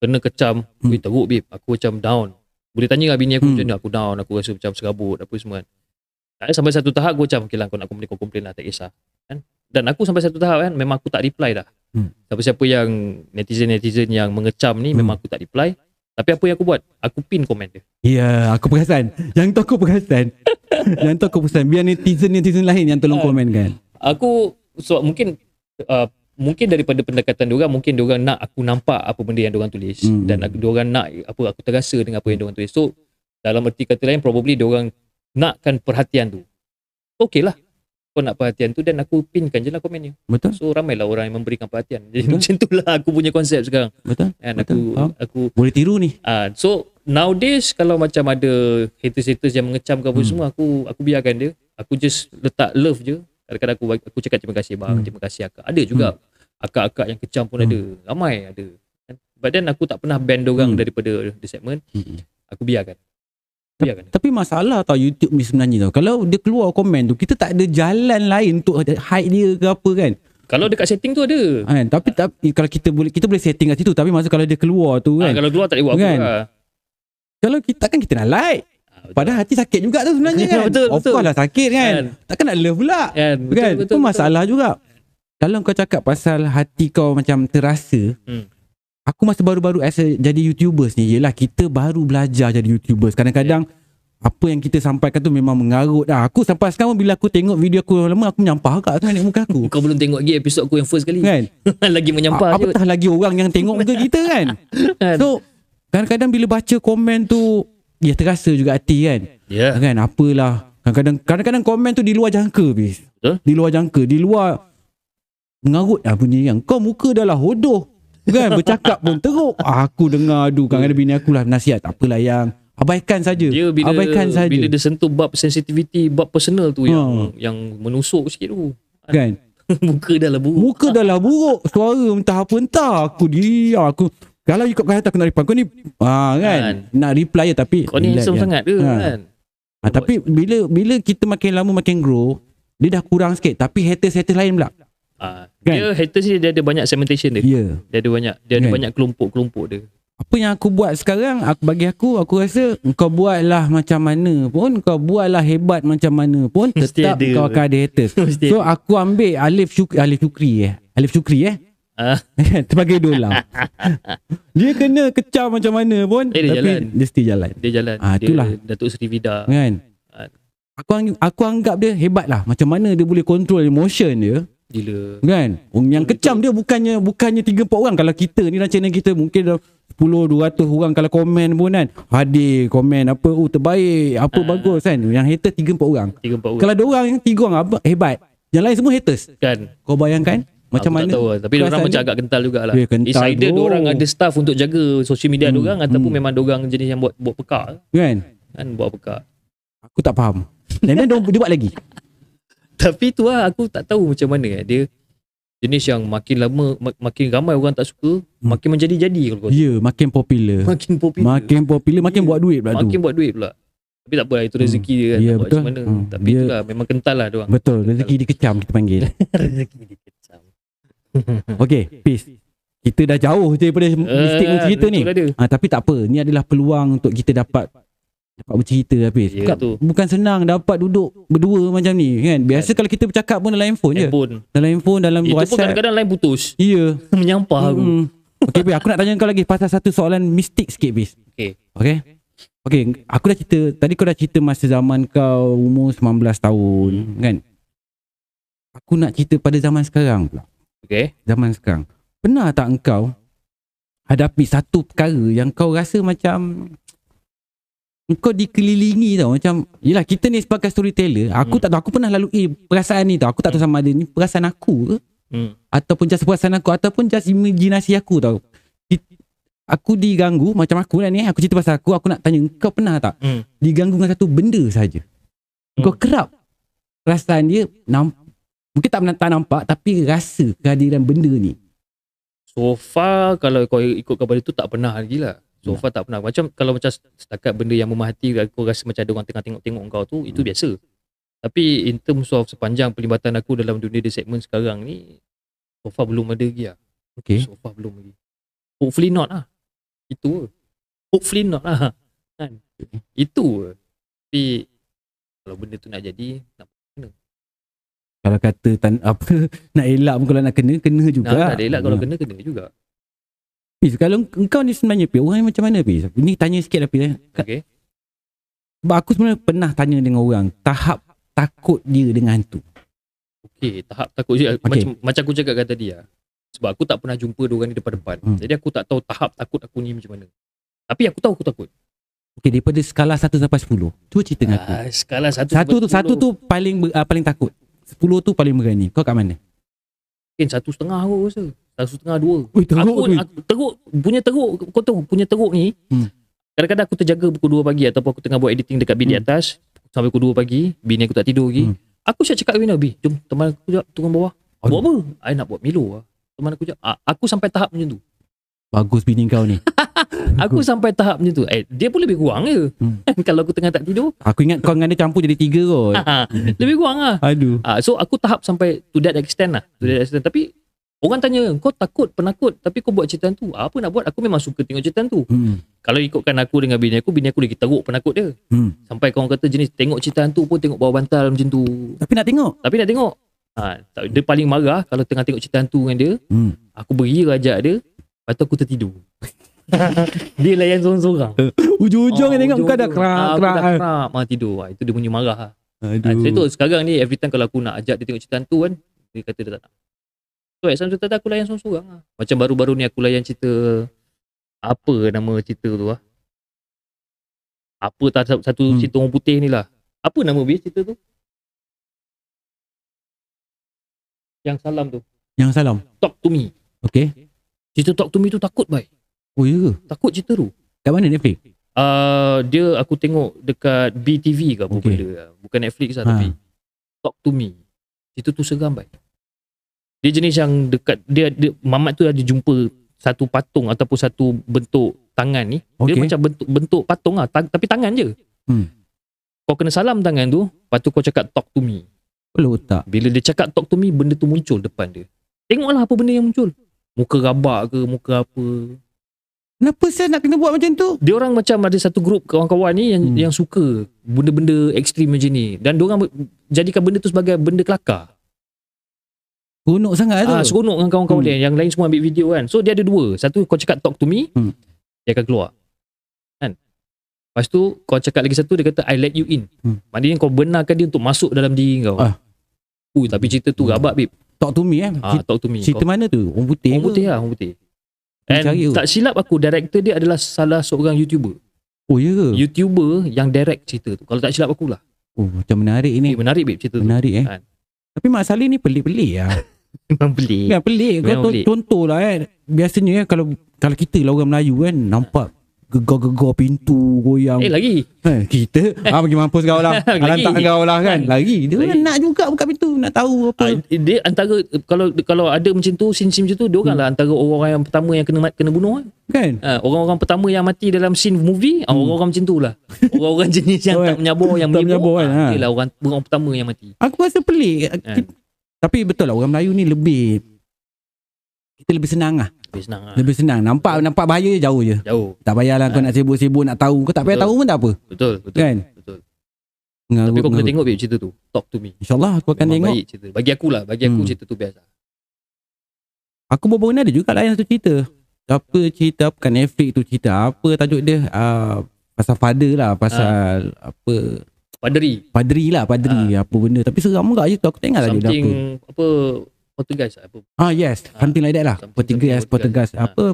kena kecam, Hmm. hmm. teruk babe, aku macam down. Boleh tanya lah bini aku Hmm. macam mana aku down, aku rasa macam serabut apa semua kan. Tak, sampai satu tahap aku macam okay lah kau nak komplain kau komplain lah tak kisah. Kan? Dan aku sampai satu tahap kan memang aku tak reply dah. Hmm. Siapa-siapa yang netizen-netizen yang mengecam ni Hmm. memang aku tak reply. Tapi apa yang aku buat? Aku pin komen dia. Ya, aku perasan. Yang tu aku perasan. yang tu aku perasan. Biar netizen-netizen lain yang tolong Ah. komen kan. aku so mungkin uh, mungkin daripada pendekatan dia orang mungkin dia orang nak aku nampak apa benda yang dia orang tulis Hmm. dan aku dia orang nak apa aku terasa dengan apa yang dia orang tulis. So dalam erti kata lain probably dia orang nakkan perhatian tu. Okey lah. Kau nak perhatian tu dan aku pinkan je lah komen dia. Betul? So ramailah orang yang memberikan perhatian. Jadi Betul. macam itulah aku punya konsep sekarang. Betul? Kan Betul, aku faham. aku Boleh tiru ni. ah so nowadays kalau macam ada haters-haters yang mengecam ke apa Hmm. semua aku aku biarkan dia. Aku just letak love je. Kadang-kadang aku aku cakap terima kasih bang, Hmm. terima kasih akak. Ada juga akak-akak yang kecam pun Hmm. ada. Ramai ada. Kan? But then aku tak pernah ban orang Hmm. daripada the segment. Aku biarkan. Biarkan. Tapi masalah tau YouTube ni sebenarnya tau. Kalau dia keluar komen tu, kita tak ada jalan lain untuk hide dia ke apa kan. Kalau dekat setting tu ada. kan? Tapi, tapi kalau kita boleh kita boleh setting kat situ tapi masa kalau dia keluar tu Ah, kan. kalau keluar tak boleh buat apa Kan? lah. Kalau kita kan kita nak like. Ah, betul. Padahal hati sakit juga tu sebenarnya kan. Betul, of betul. course lah sakit kan. Kan? Takkan nak love pula. Kan? Betul, kan? betul, tu betul. masalah juga. Kalau kau cakap pasal hati kau macam terasa. Hmm. Aku masa baru-baru as a, jadi YouTubers ni Yelah kita baru belajar jadi YouTubers Kadang-kadang Apa yang kita sampaikan tu memang mengarut dah Aku sampai sekarang bila aku tengok video aku lama Aku menyampah agak sebenarnya muka aku Kau belum tengok lagi episod aku yang first kali. Kan Lagi menyampah A-. Apatah lagi orang yang tengok muka kita kan Kan? So Kadang-kadang bila baca komen tu Ya terasa juga hati kan? Ya. Kan apalah. Kadang-kadang Kadang-kadang komen tu di luar jangka bis Betul. Di luar jangka Di luar Mengarut. Lah bunyi yang Kau muka dah lah hodoh. Kan bercakap pun teruk. Aku dengar Aduh kadang-kadang bini aku lah Nasihat. Tak apalah yang. Abaikan saja. Dia bila Abaikan saja. bila dia sentuh bab sensitivity, bab personal tu Ha. yang yang menusuk sikit tu. Kan. Muka dah lah buruk. Muka dah lah buruk. Suara entah apa entah Aku diam Aku Kalau ikut kata aku nak reply Kau ni ah, kan Kan. Nak reply je tapi Kau ni handsome je. sangat ke Ha. kan? ha, Tapi bila Bila kita makin lama makin grow Dia dah kurang sikit Tapi haters-haters lain pula Ah, Kan? Dia haters ni dia ada banyak segmentation dia. Ya yeah. Dia ada banyak dia ada Kan? banyak kelompok-kelompok dia. apa yang aku buat sekarang aku bagi aku aku rasa kau buatlah macam mana pun kau buatlah hebat macam mana pun Mesti tetap ada. kau akan ada haters Mesti so aku ambil Alif Syukri Alif Syukri eh Alif Syukri eh Ah. sebagai idola dia kena kecam macam mana pun Eh, dia tapi jalan. dia still jalan Dia jalan. Ah, dia itulah. Datuk Seri Vida. kan Ah. aku ang- aku anggap dia hebat lah macam mana dia boleh control emotion dia Gila. Kan Yang kecam dia bukannya Bukannya 3-4 orang Kalau kita ni dalam channel kita Mungkin dah 10-200 orang Kalau komen pun kan Hadir komen apa Oh terbaik Apa Ah. bagus kan Yang hater 3-4 orang Tiga empat orang. Kalau ada orang yang 3 orang apa, Hebat Yang lain semua haters kan. Kau bayangkan Macam Aku mana tak tahu lah. Tapi orang perasaan macam dia? agak kental jugalah. Ya, kental It's either bro. orang ada staff untuk jaga social media Hmm, hmm. orang ataupun hmm. memang orang jenis yang buat buat pekak Kan kan buat pekak. Aku tak faham Dan then dia, dia buat lagi Tapi tu lah aku tak tahu macam mana eh. dia jenis yang makin lama mak, makin ramai orang tak suka Hmm. makin menjadi-jadi kalau kau Ya makin popular makin popular Makin popular Makin Ya. buat duit pula tu makin buat duit pula tapi tak apa lah itu Hmm. rezeki dia kan buat betul. macam mana Hmm. tapi Dia- itulah memang kental lah dia orang Betul Rezeki dikecam kita panggil rezeki dia kecam Okay Peace Kita dah jauh daripada Mistik Ah, cerita ni. Ha, tapi tak apa, ni adalah peluang untuk kita dapat dapat bercerita habis. Ya, bukan, tu. bukan senang dapat duduk berdua macam ni kan. Biasa kalau kita bercakap pun dalam handphone je. handphone Dalam handphone, dalam itu pun WhatsApp. kadang-kadang lain putus Ya. menyampah aku Hmm. Okey, Bis, aku nak tanya kau lagi pasal satu soalan mistik sikit, Bis. okey Okey? Okey, aku dah cerita, tadi kau dah cerita masa zaman kau umur 19 tahun, kan? Aku nak cerita pada zaman sekarang pula. Okey Zaman sekarang. Pernah tak engkau hadapi satu perkara yang kau rasa macam engkau dikelilingi tau macam yelah kita ni sebagai storyteller aku Hmm. tak tahu aku pernah lalui perasaan ni tau aku tak tahu sama ada ni perasaan aku ke hmm. ataupun just perasaan aku ataupun just imajinasi aku tau aku diganggu macam aku lah ni aku cerita pasal aku aku nak tanya kau pernah tak Hmm. diganggu dengan satu benda saja kau Hmm. kerap perasaan dia namp- mungkin tak, tak nampak tapi rasa kehadiran benda ni So far kalau kau ikutkan pada tu tak pernah lagi lah. So far tak pernah. Macam kalau macam setakat benda yang memahati aku rasa macam ada orang tengah tengok-tengok kau tu itu Hmm. biasa. Tapi in terms of sepanjang pelibatan aku dalam dunia di segmen sekarang ni so far belum ada lagi lah. Okay. So far belum lagi. Hopefully not lah. Itu je. Hopefully not lah. Kan? Itu je. Tapi kalau benda tu nak jadi nak Kalau kata tan, apa nak elak pun kalau nak kena kena juga. nak, nak elak kalau kena kena juga. Fiz, kalau engkau ni sebenarnya Fiz, orang macam mana Fiz? Ni tanya sikit lah Fiz. eh. Ka- Okay. Sebab aku sebenarnya pernah tanya dengan orang tahap takut dia dengan hantu. Okay, tahap takut je. Okay. Macam, macam aku cakap tadi lah. Sebab aku tak pernah jumpa dua orang ni depan-depan. Hmm. Jadi aku tak tahu tahap takut aku ni macam mana. Tapi aku tahu aku takut. Okay, daripada skala 1 sampai 10. Cuba cerita dengan aku. Ah, skala satu Satu tu sampai satu tu paling uh, paling takut. 10 tu paling berani. Kau kat mana? Mungkin satu setengah aku rasa. Satu setengah dua. Ui, teruk aku, tu. aku, teruk. Punya teruk. Kau tahu punya teruk ni. Hmm. Kadang-kadang aku terjaga pukul 2 pagi ataupun aku tengah buat editing dekat bilik Hmm. atas. Sampai pukul 2 pagi. Bini aku tak tidur lagi. Hmm. Aku siap cakap dengan Bini. Jom teman aku sekejap turun bawah. Aduh. Buat apa? I nak buat Milo lah. Teman aku. Ah, Aku sampai tahap macam tu. Bagus bini kau ni. Aku sampai tahap macam tu. Eh, dia pun lebih kurang je. Hmm. Kalau aku tengah tak tidur. Aku ingat kau dengan dia campur jadi tiga kot. lebih kurang lah. Aduh. Ah, so aku tahap sampai to that extent lah. To that extent. Tapi orang tanya, kau takut, penakut. Tapi kau buat cerita tu. Apa nak buat? Aku memang suka tengok cerita tu. Hmm. Kalau ikutkan aku dengan bini aku, bini aku lagi teruk penakut dia. Hmm. Sampai kau kata jenis tengok cerita tu pun tengok bawah bantal macam tu. Tapi nak tengok. Tapi nak tengok. Ha, dia paling marah kalau tengah tengok cerita tu dengan dia. Hmm. Aku beri rajak dia. Lepas tu aku tertidur. dia layan seorang-seorang. Ujung-ujung yang tengok kau dah ujung-ujung. kerak Ah, Aku dah kerak. Mah tidur. Ah, itu dia punya marah. Ha, Aduh. saya tu sekarang ni every time kalau aku nak ajak dia tengok cerita tu kan, dia kata dia tak nak. So at some cerita aku layan seorang-seorang lah. Macam baru-baru ni aku layan cerita apa nama cerita tu lah. Apa tak satu, satu Hmm. cerita orang putih ni lah. Apa nama dia cerita tu? Yang salam tu. Yang salam. Talk to me. Okay. Cerita talk to me tu takut baik. Oh ya ke? Takut cerita tu. Kat mana Netflix? Uh, dia aku tengok dekat BTV ke apa Okay. benda lah. Bukan Netflix lah Ha. tapi Talk to me. Cerita tu seram baik. Dia jenis yang dekat dia, dia Mamat tu ada jumpa satu patung ataupun satu bentuk tangan ni. Dia Okay. macam bentuk bentuk patung lah tang, tapi tangan je. Hmm. Kau kena salam tangan tu, lepas tu kau cakap talk to me. Kalau tak. Bila dia cakap talk to me, benda tu muncul depan dia. Tengoklah apa benda yang muncul. Muka rabak ke, muka apa. Kenapa saya nak kena buat macam tu? dia orang macam ada satu grup kawan-kawan ni yang Hmm. yang suka benda-benda ekstrim macam ni dan dia orang jadikan benda tu sebagai benda kelakar. Seronok sangat tu. Ah seronok dengan kawan-kawan Hmm. dia yang lain semua ambil video kan. So dia ada dua. Satu kau cakap talk to me, Hmm. dia akan keluar. Kan? Lepas tu kau cakap lagi satu dia kata I let you in. Hmm. Maknanya kau benarkan dia untuk masuk dalam diri kau. Ah. Ui, tapi cerita tu Hmm. rabak babe. Talk to me eh. Ah, talk to me. cerita Kau- mana tu? Orang putih Orang ke? putih lah, orang putih. And cari tak silap aku, director dia adalah salah seorang YouTuber. Oh ya ke? YouTuber yang direct cerita tu. Kalau tak silap aku lah. Oh macam menarik Eh, ni. menarik babe cerita tu. Menarik eh. Kan. Tapi Mak Saleh ni pelik-pelik lah. Memang pelik. Kan pelik. Kau Memang tu, pelik. contoh lah kan. Biasanya kan kalau kalau kita lah orang Melayu kan nampak gegar-gegar pintu goyang. Eh lagi. Eh, kita ah bagi mampus kau lah. Lagi. Lantak kau lah kan. Lagi. Dia Lagi. nak juga buka pintu, nak tahu apa. Ah, dia antara kalau kalau ada macam tu scene-scene macam tu dia orang lah antara orang-orang yang pertama yang kena kena bunuh kan. Kan? Ah, orang-orang pertama yang mati dalam scene movie ah, orang-orang macam tu lah. Orang-orang jenis yang tak menyabar yang tak menyabar kan, ah, ha. Dia lah orang orang pertama yang mati. Aku rasa pelik. Kita- Tapi betul lah orang Melayu ni lebih kita lebih senang lah. Lebih senang lah. Lebih senang. Nampak nampak bahaya je jauh je. Jauh. Tak payahlah kau Ha. nak sibuk-sibuk nak tahu. Kau tak payah Betul. tahu pun tak apa. Betul, betul. Kan? Betul. Ngarut, Tapi kau kena tengok babe cerita tu. Talk to me. InsyaAllah aku akan Memang tengok. baik cerita. Bagi aku lah, bagi aku Hmm. cerita tu best. lah. Aku baru-baru ni ada juga layan satu cerita. Apa cerita bukan Netflix tu cerita. Apa tajuk dia? Uh, pasal father lah. Pasal apa. Padri. Padri lah. Padri. Apa benda. Tapi seram juga je tu. Aku tengok tajuk dia Something apa. apa Lah, apa. Ah yes. Ah, Something like that lah. Portugas. Portugas. Portugas. Apa.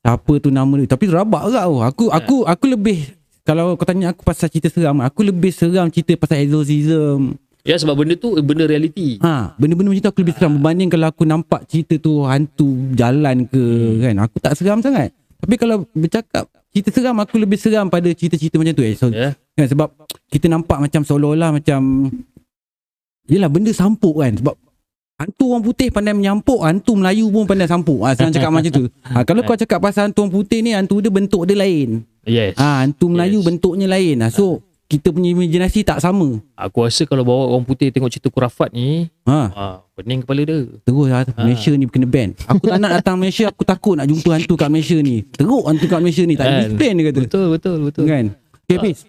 Apa tu nama dia. Tapi rabak juga tu. Aku, Ah. aku, aku lebih. Kalau kau tanya aku pasal cerita seram. Aku lebih seram cerita pasal exorcism. Ya sebab benda tu benda reality. Ha, benda-benda macam tu aku lebih seram berbanding kalau aku nampak cerita tu hantu jalan ke Hmm. kan. Aku tak seram sangat. Tapi kalau bercakap cerita seram aku lebih seram pada cerita-cerita macam tu eh. So, Ya. kan, sebab kita nampak macam seolah-olah macam Yelah benda sampuk kan sebab Hantu orang putih pandai menyampuk, hantu Melayu pun pandai sampuk. Ha, senang cakap macam tu. Ha, kalau kau cakap pasal hantu orang putih ni, hantu dia bentuk dia lain. Yes. Ha, hantu Melayu Yes. bentuknya lain. Ha, so, kita punya imaginasi tak sama. Aku rasa kalau bawa orang putih tengok cerita kurafat ni, Ha, ah, pening kepala dia. terus lah, Malaysia ni kena ban. Aku tak nak datang Malaysia, aku takut nak jumpa hantu kat Malaysia ni. Teruk hantu kat Malaysia ni. Tak boleh ban dia kata. Betul, betul, betul. Kan? Okay, Pis.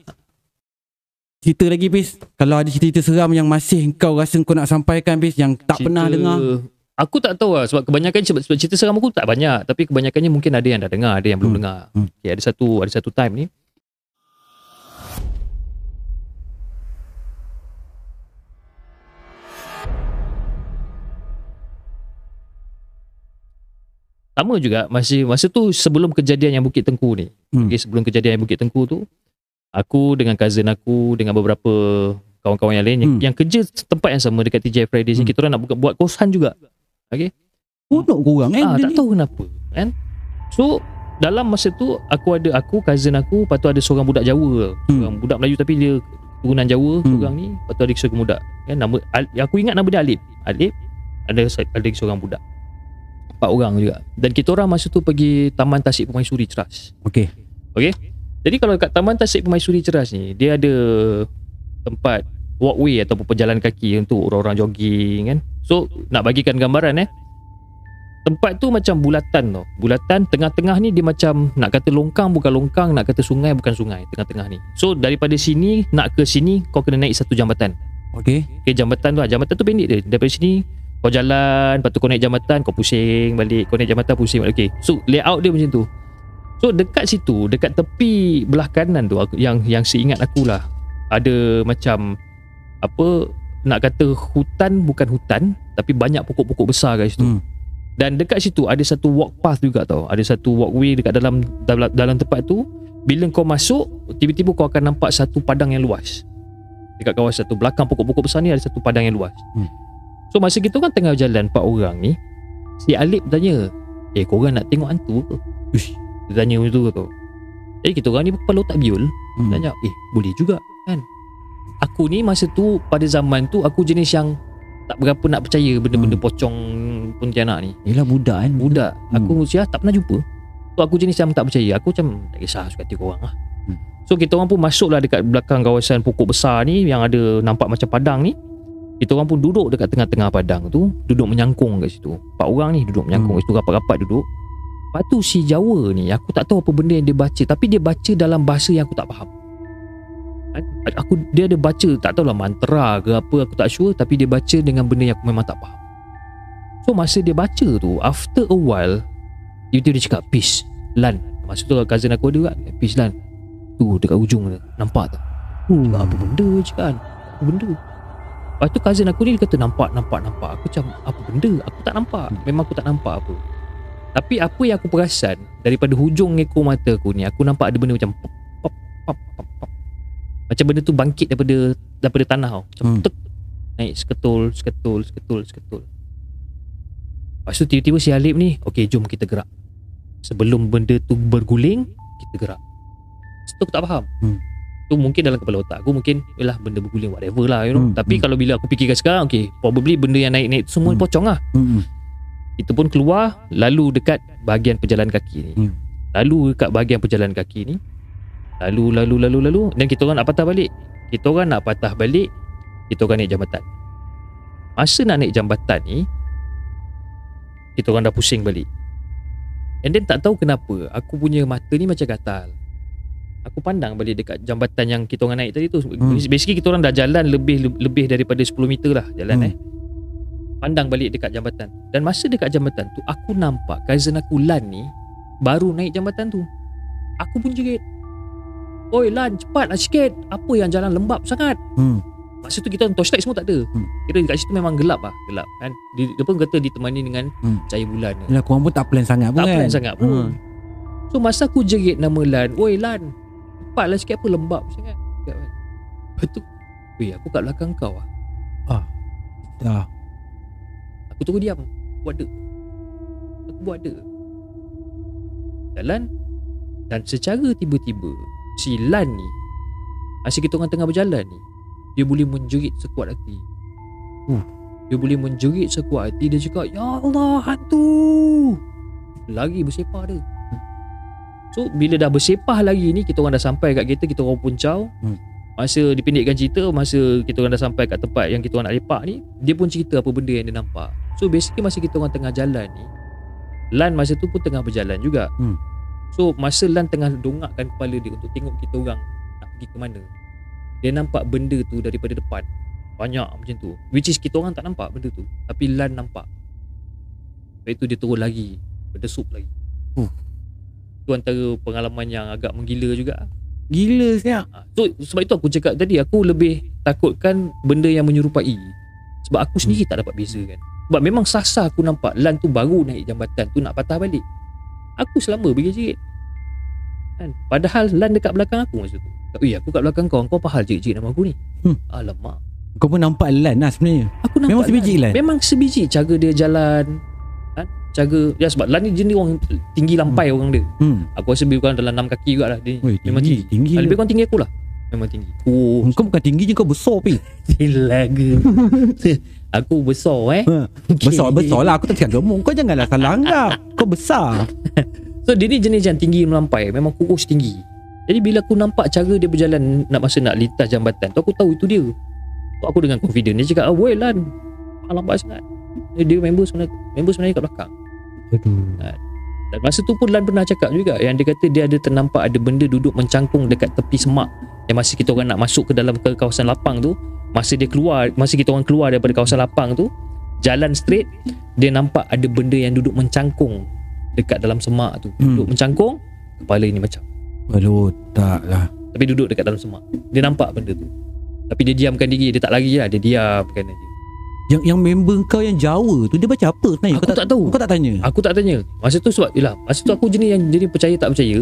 Cerita lagi, Pis. Kalau ada cerita seram yang masih kau rasa kau nak sampaikan, Pis, yang tak Cerita- pernah dengar. Aku tak tahu lah sebab kebanyakan sebab, sebab cerita seram aku tak banyak tapi kebanyakannya mungkin ada yang dah dengar, ada yang belum Hmm. dengar. Hmm. Okay, ada satu ada satu time ni Sama juga masih masa tu sebelum kejadian yang Bukit Tengku ni. Hmm. Okay, sebelum kejadian yang Bukit Tengku tu aku dengan cousin aku dengan beberapa kawan-kawan yang lain yang, Hmm. yang kerja tempat yang sama dekat TJ Fridays Hmm. kita orang nak buka buat kosan juga. Kodok korang eh. Ah, tak ni. tahu kenapa kan. So dalam masa tu aku ada aku cousin aku lepas tu ada seorang budak Jawa. Hmm. Seorang budak Melayu tapi dia turunan Jawa Hmm. seorang ni. Lepas tu ada seorang budak kan nama aku ingat nama dia Alip. Alip ada ada seorang budak. Empat orang juga. Dan kita orang masa tu pergi Taman Tasik Permaisuri Ceras. Okay. Jadi kalau kat Taman Tasik Permaisuri Ceras ni dia ada tempat walkway ataupun pejalan kaki untuk orang-orang jogging kan. So nak bagikan gambaran eh. Tempat tu macam bulatan tau. Bulatan tengah-tengah ni dia macam nak kata longkang bukan longkang, nak kata sungai bukan sungai tengah-tengah ni. So daripada sini nak ke sini kau kena naik satu jambatan. Okay. Okay jambatan tu lah. Jambatan tu pendek dia. Daripada sini kau jalan, lepas tu kau naik jambatan, kau pusing balik. Kau naik jambatan pusing balik. Okay. So layout dia macam tu. So dekat situ, dekat tepi belah kanan tu aku, yang yang seingat aku lah. Ada macam apa nak kata hutan bukan hutan tapi banyak pokok-pokok besar kat situ. Hmm. Dan dekat situ ada satu walk path juga tau. Ada satu walkway dekat dalam dalam, dalam tempat tu. Bila kau masuk, tiba-tiba kau akan nampak satu padang yang luas. Dekat kawasan tu belakang pokok-pokok besar ni ada satu padang yang luas. Hmm. So masa kita kan tengah jalan empat orang ni, si Alip tanya, "Eh, korang nak tengok hantu ke?" Uish. Dia tanya macam tu tau. Jadi kita orang ni kepala otak biol, Hmm. tanya, "Eh, boleh juga kan?" Aku ni masa tu pada zaman tu aku jenis yang tak berapa nak percaya benda-benda Hmm. pocong Pontianak ni Yelah budak kan. budak Hmm. aku sia tak pernah jumpa so aku jenis yang tak percaya aku macam tak kisah suka hati korang lah Hmm. so kita orang pun masuk lah dekat belakang kawasan pokok besar ni yang ada nampak macam padang ni kita orang pun duduk dekat tengah-tengah padang tu duduk menyangkung kat situ empat orang ni duduk menyangkung Hmm. kat situ rapat-rapat duduk lepas tu si Jawa ni aku tak tahu apa benda yang dia baca tapi dia baca dalam bahasa yang aku tak faham. Aku dia ada baca tak tahulah mantra ke apa aku tak sure tapi dia baca dengan benda yang aku memang tak faham. So masa dia baca tu After a while Tiba-tiba dia cakap Peace Lan. Masa tu cousin aku ada kan Peace Lan. Tu dekat ujung tu Nampak tak Hmm. Apa benda je kan? Apa benda? Lepas tu cousin aku ni dia kata nampak nampak nampak. Aku macam apa benda? Aku tak nampak. Memang aku tak nampak apa Tapi apa yang aku perasan Daripada hujung ekor mata aku ni Aku nampak ada benda macam pop, pop, pop, pop, pop. Macam benda tu bangkit daripada Daripada tanah tau Macam Hmm. tek Naik seketul Seketul Seketul Seketul Lepas tu tiba-tiba si Alip ni Okay jom kita gerak Sebelum benda tu berguling Kita gerak Situ aku tak faham Hmm. Tu mungkin dalam kepala otak aku Mungkin Yelah benda berguling whatever lah you know Hmm, Tapi hmm. kalau bila aku fikirkan sekarang Okay probably benda yang naik-naik semua Hmm. pocong lah Hmm. Kita pun keluar Lalu dekat bahagian pejalan kaki ni. Hmm. Lalu dekat bahagian pejalan kaki ni Lalu lalu lalu lalu Dan kita orang nak patah balik. Kita orang nak patah balik Kita orang naik jambatan. Masa nak naik jambatan ni Kita orang dah pusing balik. And then tak tahu kenapa Aku punya mata ni macam gatal. Aku pandang balik dekat jambatan yang kita orang naik tadi tu. Hmm. Basically kita orang dah jalan lebih lebih daripada 10 meter lah jalan Hmm. eh Pandang balik dekat jambatan Dan masa dekat jambatan tu Aku nampak cousin aku Lan ni Baru naik jambatan tu Aku pun jerit Oi Lan cepatlah sikit Apa yang jalan lembab sangat Hmm. Masa tu kita torchlight semua tak ada Hmm. Kira dekat situ memang gelap lah Gelap kan dia, dia pun kata ditemani dengan Hmm. cahaya bulan ni. Yelah korang pun tak plan sangat pun Tak kan. plan sangat pun Hmm. So masa aku jerit nama Lan Oi Lan Cepatlah sikit apa lembab sangat. Lepas tu Weh aku kat belakang kau lah Dah. Aku terus diam. Buat ada Aku buat ada Jalan. Dan secara tiba-tiba Si Lan ni Masa kita orang tengah berjalan ni Dia boleh menjerit sekuat hati. Uh. Dia boleh menjerit sekuat hati. Dia cakap Ya Allah hantu! Lagi bersepah dia. So bila dah bersepah lagi ni Kita orang dah sampai kat kereta Kita orang puncau Hmm. Masa dipendekkan cerita Masa kita orang dah sampai kat tempat Yang kita orang nak lepak ni Dia pun cerita apa benda yang dia nampak So basically masa kita orang tengah jalan ni Lan masa tu pun tengah berjalan juga. Hmm. So masa Lan tengah dongakkan kepala dia Untuk tengok kita orang Nak pergi ke mana Dia nampak benda tu daripada depan. Banyak macam tu. Which is kita orang tak nampak benda tu. Tapi Lan nampak. Lepas tu dia turun lagi Berdesup lagi. Uh. Tu antara pengalaman yang agak menggila juga. Gila siap. Ha, So sebab itu aku cakap tadi Aku lebih takutkan benda yang menyerupai. Sebab aku sendiri tak dapat beza kan Sebab memang sasa aku nampak Lan tu baru naik jambatan tu nak patah balik Aku selama berjerit kan? Padahal Lan dekat belakang aku masa tu Eh aku kat belakang kau Kau pahal jerit-jerit nama aku ni Hmm. Alamak Kau pun nampak Lan lah sebenarnya. Aku nampak Memang sebiji Lan? Memang sebiji cara dia jalan kan? Cara Ya sebab Lan ni jenis orang tinggi lampai orang dia Hmm. Aku rasa lebih kurang dalam 6 kaki juga lah dia Memang tinggi. tinggi, Tinggi. Ah, Lebih tinggi. kurang tinggi aku lah Memang tinggi. Oh Kau bukan tinggi je kau besar pi. Laga Aku besar eh? Ha. Besar besar lah. Aku tak cakap gemuk. Kau janganlah salah anggap. Kau besar. So dia ni jenis yang tinggi melampai Memang kurus tinggi. Jadi bila aku nampak cara dia berjalan Nak masa nak lintas jambatan tu Aku tahu itu dia. So, Aku dengan confident. Dia cakap ah, Woi Lan. Lambat sangat. Dia, member sebenarnya Member sebenarnya kat belakang. Aduh. Dan masa tu pun Lan pernah cakap juga Yang dia kata dia ada ternampak Ada benda duduk mencangkung Dekat tepi semak Yang masa kita orang nak masuk ke dalam ke kawasan lapang tu Masa dia keluar Masa kita orang keluar daripada kawasan lapang tu Jalan straight Dia nampak ada benda yang duduk mencangkung Dekat dalam semak tu Hmm. Duduk mencangkung Kepala ini macam Aduh, tak lah. Tapi duduk dekat dalam semak Dia nampak benda tu Tapi dia diamkan diri Dia tak lari lah Dia diamkan aja Yang yang member kau yang Jawa tu dia baca apa sebenarnya? Aku kau tak tahu. Kau tak tanya. Aku tak tanya Masa tu sebab Yelah Masa tu aku jenis yang Jenis percaya tak percaya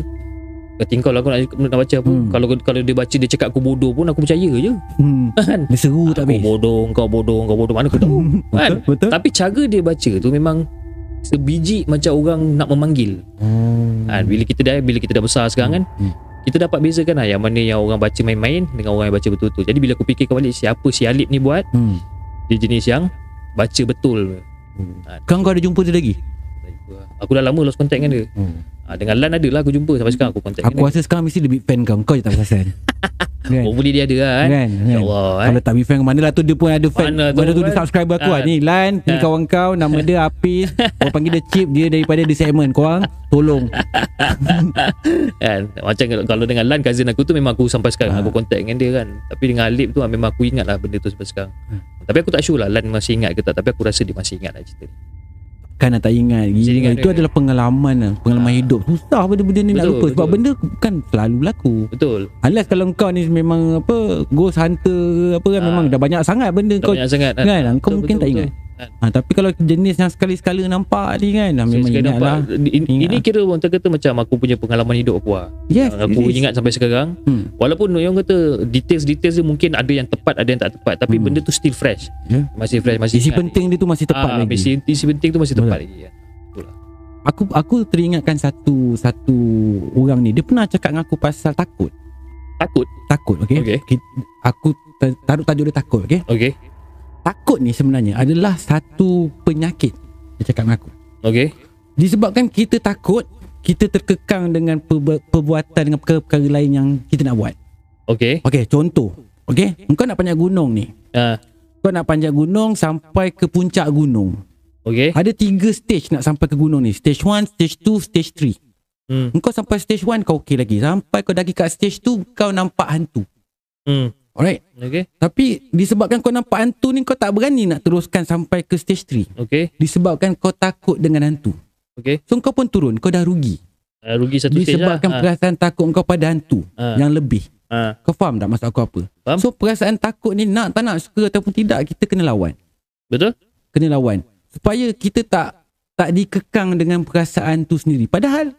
Kata kau lah aku nak, nak baca apa Hmm. Kalau kalau dia baca Dia cakap aku bodoh pun Aku percaya je Hmm. Kan Dia seru tak Aku habis. bodoh Kau bodoh Kau bodoh Mana aku tahu kan? Betul? Betul? Tapi cara dia baca tu Memang Sebiji macam orang nak memanggil Oh. kan? Bila kita dah Bila kita dah besar sekarang kan Hmm. Kita dapat bezakan lah Yang mana yang orang baca main-main Dengan orang yang baca betul-betul Jadi bila aku fikirkan balik Siapa si Alip ni buat Hmm. Dia jenis yang Baca betul Kau kau ada jumpa dia lagi? Aku dah lama lost contact dengan dia Hmm. ha, Dengan Lan ada lah aku jumpa Sampai sekarang aku contact Aku rasa sekarang mesti lebih fan kau. Kau je tak perasan. dia kan? Hopefully dia ada lah kan Kan? Ya kan? Allah eh. Kalau tak be fan mana lah tu dia pun ada fan Mana Mana, tu tu, dia kan? subscriber aku lah Ah. Ni Lan Ni Ah. kawan kau Nama dia Hafiz Orang panggil dia Chip Dia daripada The Segment Korang tolong kan Macam kalau- dengan Lan cousin aku tu Memang aku sampai sekarang Ha. Aku contact dengan dia kan Tapi dengan Alip tu ah, Memang aku ingat lah benda tu sampai sekarang Hmm. Tapi aku tak sure lah Lan masih ingat ke tak Tapi aku rasa dia masih ingat lah cerita ni Kan nak tak ingat Gila, ingat Itu dia. adalah pengalaman lah Pengalaman Ah. hidup Susah benda-benda ni nak Betul, lupa Sebab benda kan selalu berlaku Betul Unless kalau kau ni memang apa Ghost hunter apa kan Ah. Memang dah banyak sangat benda Tak kau banyak sangat Kan Ah, Kau betul, mungkin betul, tak betul. ingat Kan. Ha, Tapi kalau jenis yang sekali-sekala nampak ni kan dah Memang Saya ingat nampak, lah. Ini, Ingat ini lah. kira orang kata macam Aku punya pengalaman hidup aku lah. Yes. Aku ingat sampai sekarang. Hmm. Walaupun orang kata Details-details dia mungkin Ada yang tepat Ada yang tak tepat. Tapi Hmm. benda tu still fresh. Ya. Masih fresh Masih Isi penting dia tu masih tepat ah, lagi. Isi, isi penting tu masih Betul. tepat lagi ya. Aku aku teringatkan satu Satu orang ni. Dia pernah cakap dengan aku pasal takut. Takut? Takut okay, Okey. Ki- Aku ta- taruh tajuk dia takut okay? Okay Takut ni sebenarnya adalah satu penyakit Dia cakap dengan aku Okay Disebabkan kita takut Kita terkekang dengan perbu- perbuatan Dengan perkara-perkara lain yang kita nak buat Okay Okey, contoh. Okey, engkau nak panjat gunung ni. Ah, Kau nak panjat gunung sampai ke puncak gunung. Okay Ada tiga stage nak sampai ke gunung ni. Stage 1, stage 2, stage 3. hmm. Engkau sampai stage 1 kau okey lagi. Sampai kau dah pergi kat stage 2 kau nampak hantu. Hmm. Alright. Okay Tapi disebabkan kau nampak hantu ni kau tak berani nak teruskan sampai ke stage 3. Okay Disebabkan kau takut dengan hantu. Okay So kau pun turun, kau dah rugi. uh, Rugi satu stage Disebabkan lah perasaan takut kau pada hantu Ah. yang lebih. ah. Kau faham tak maksud aku apa? Faham. So perasaan takut ni nak tak nak suka ataupun tidak kita kena lawan. Betul kena lawan supaya kita tak tak dikekang dengan perasaan tu sendiri padahal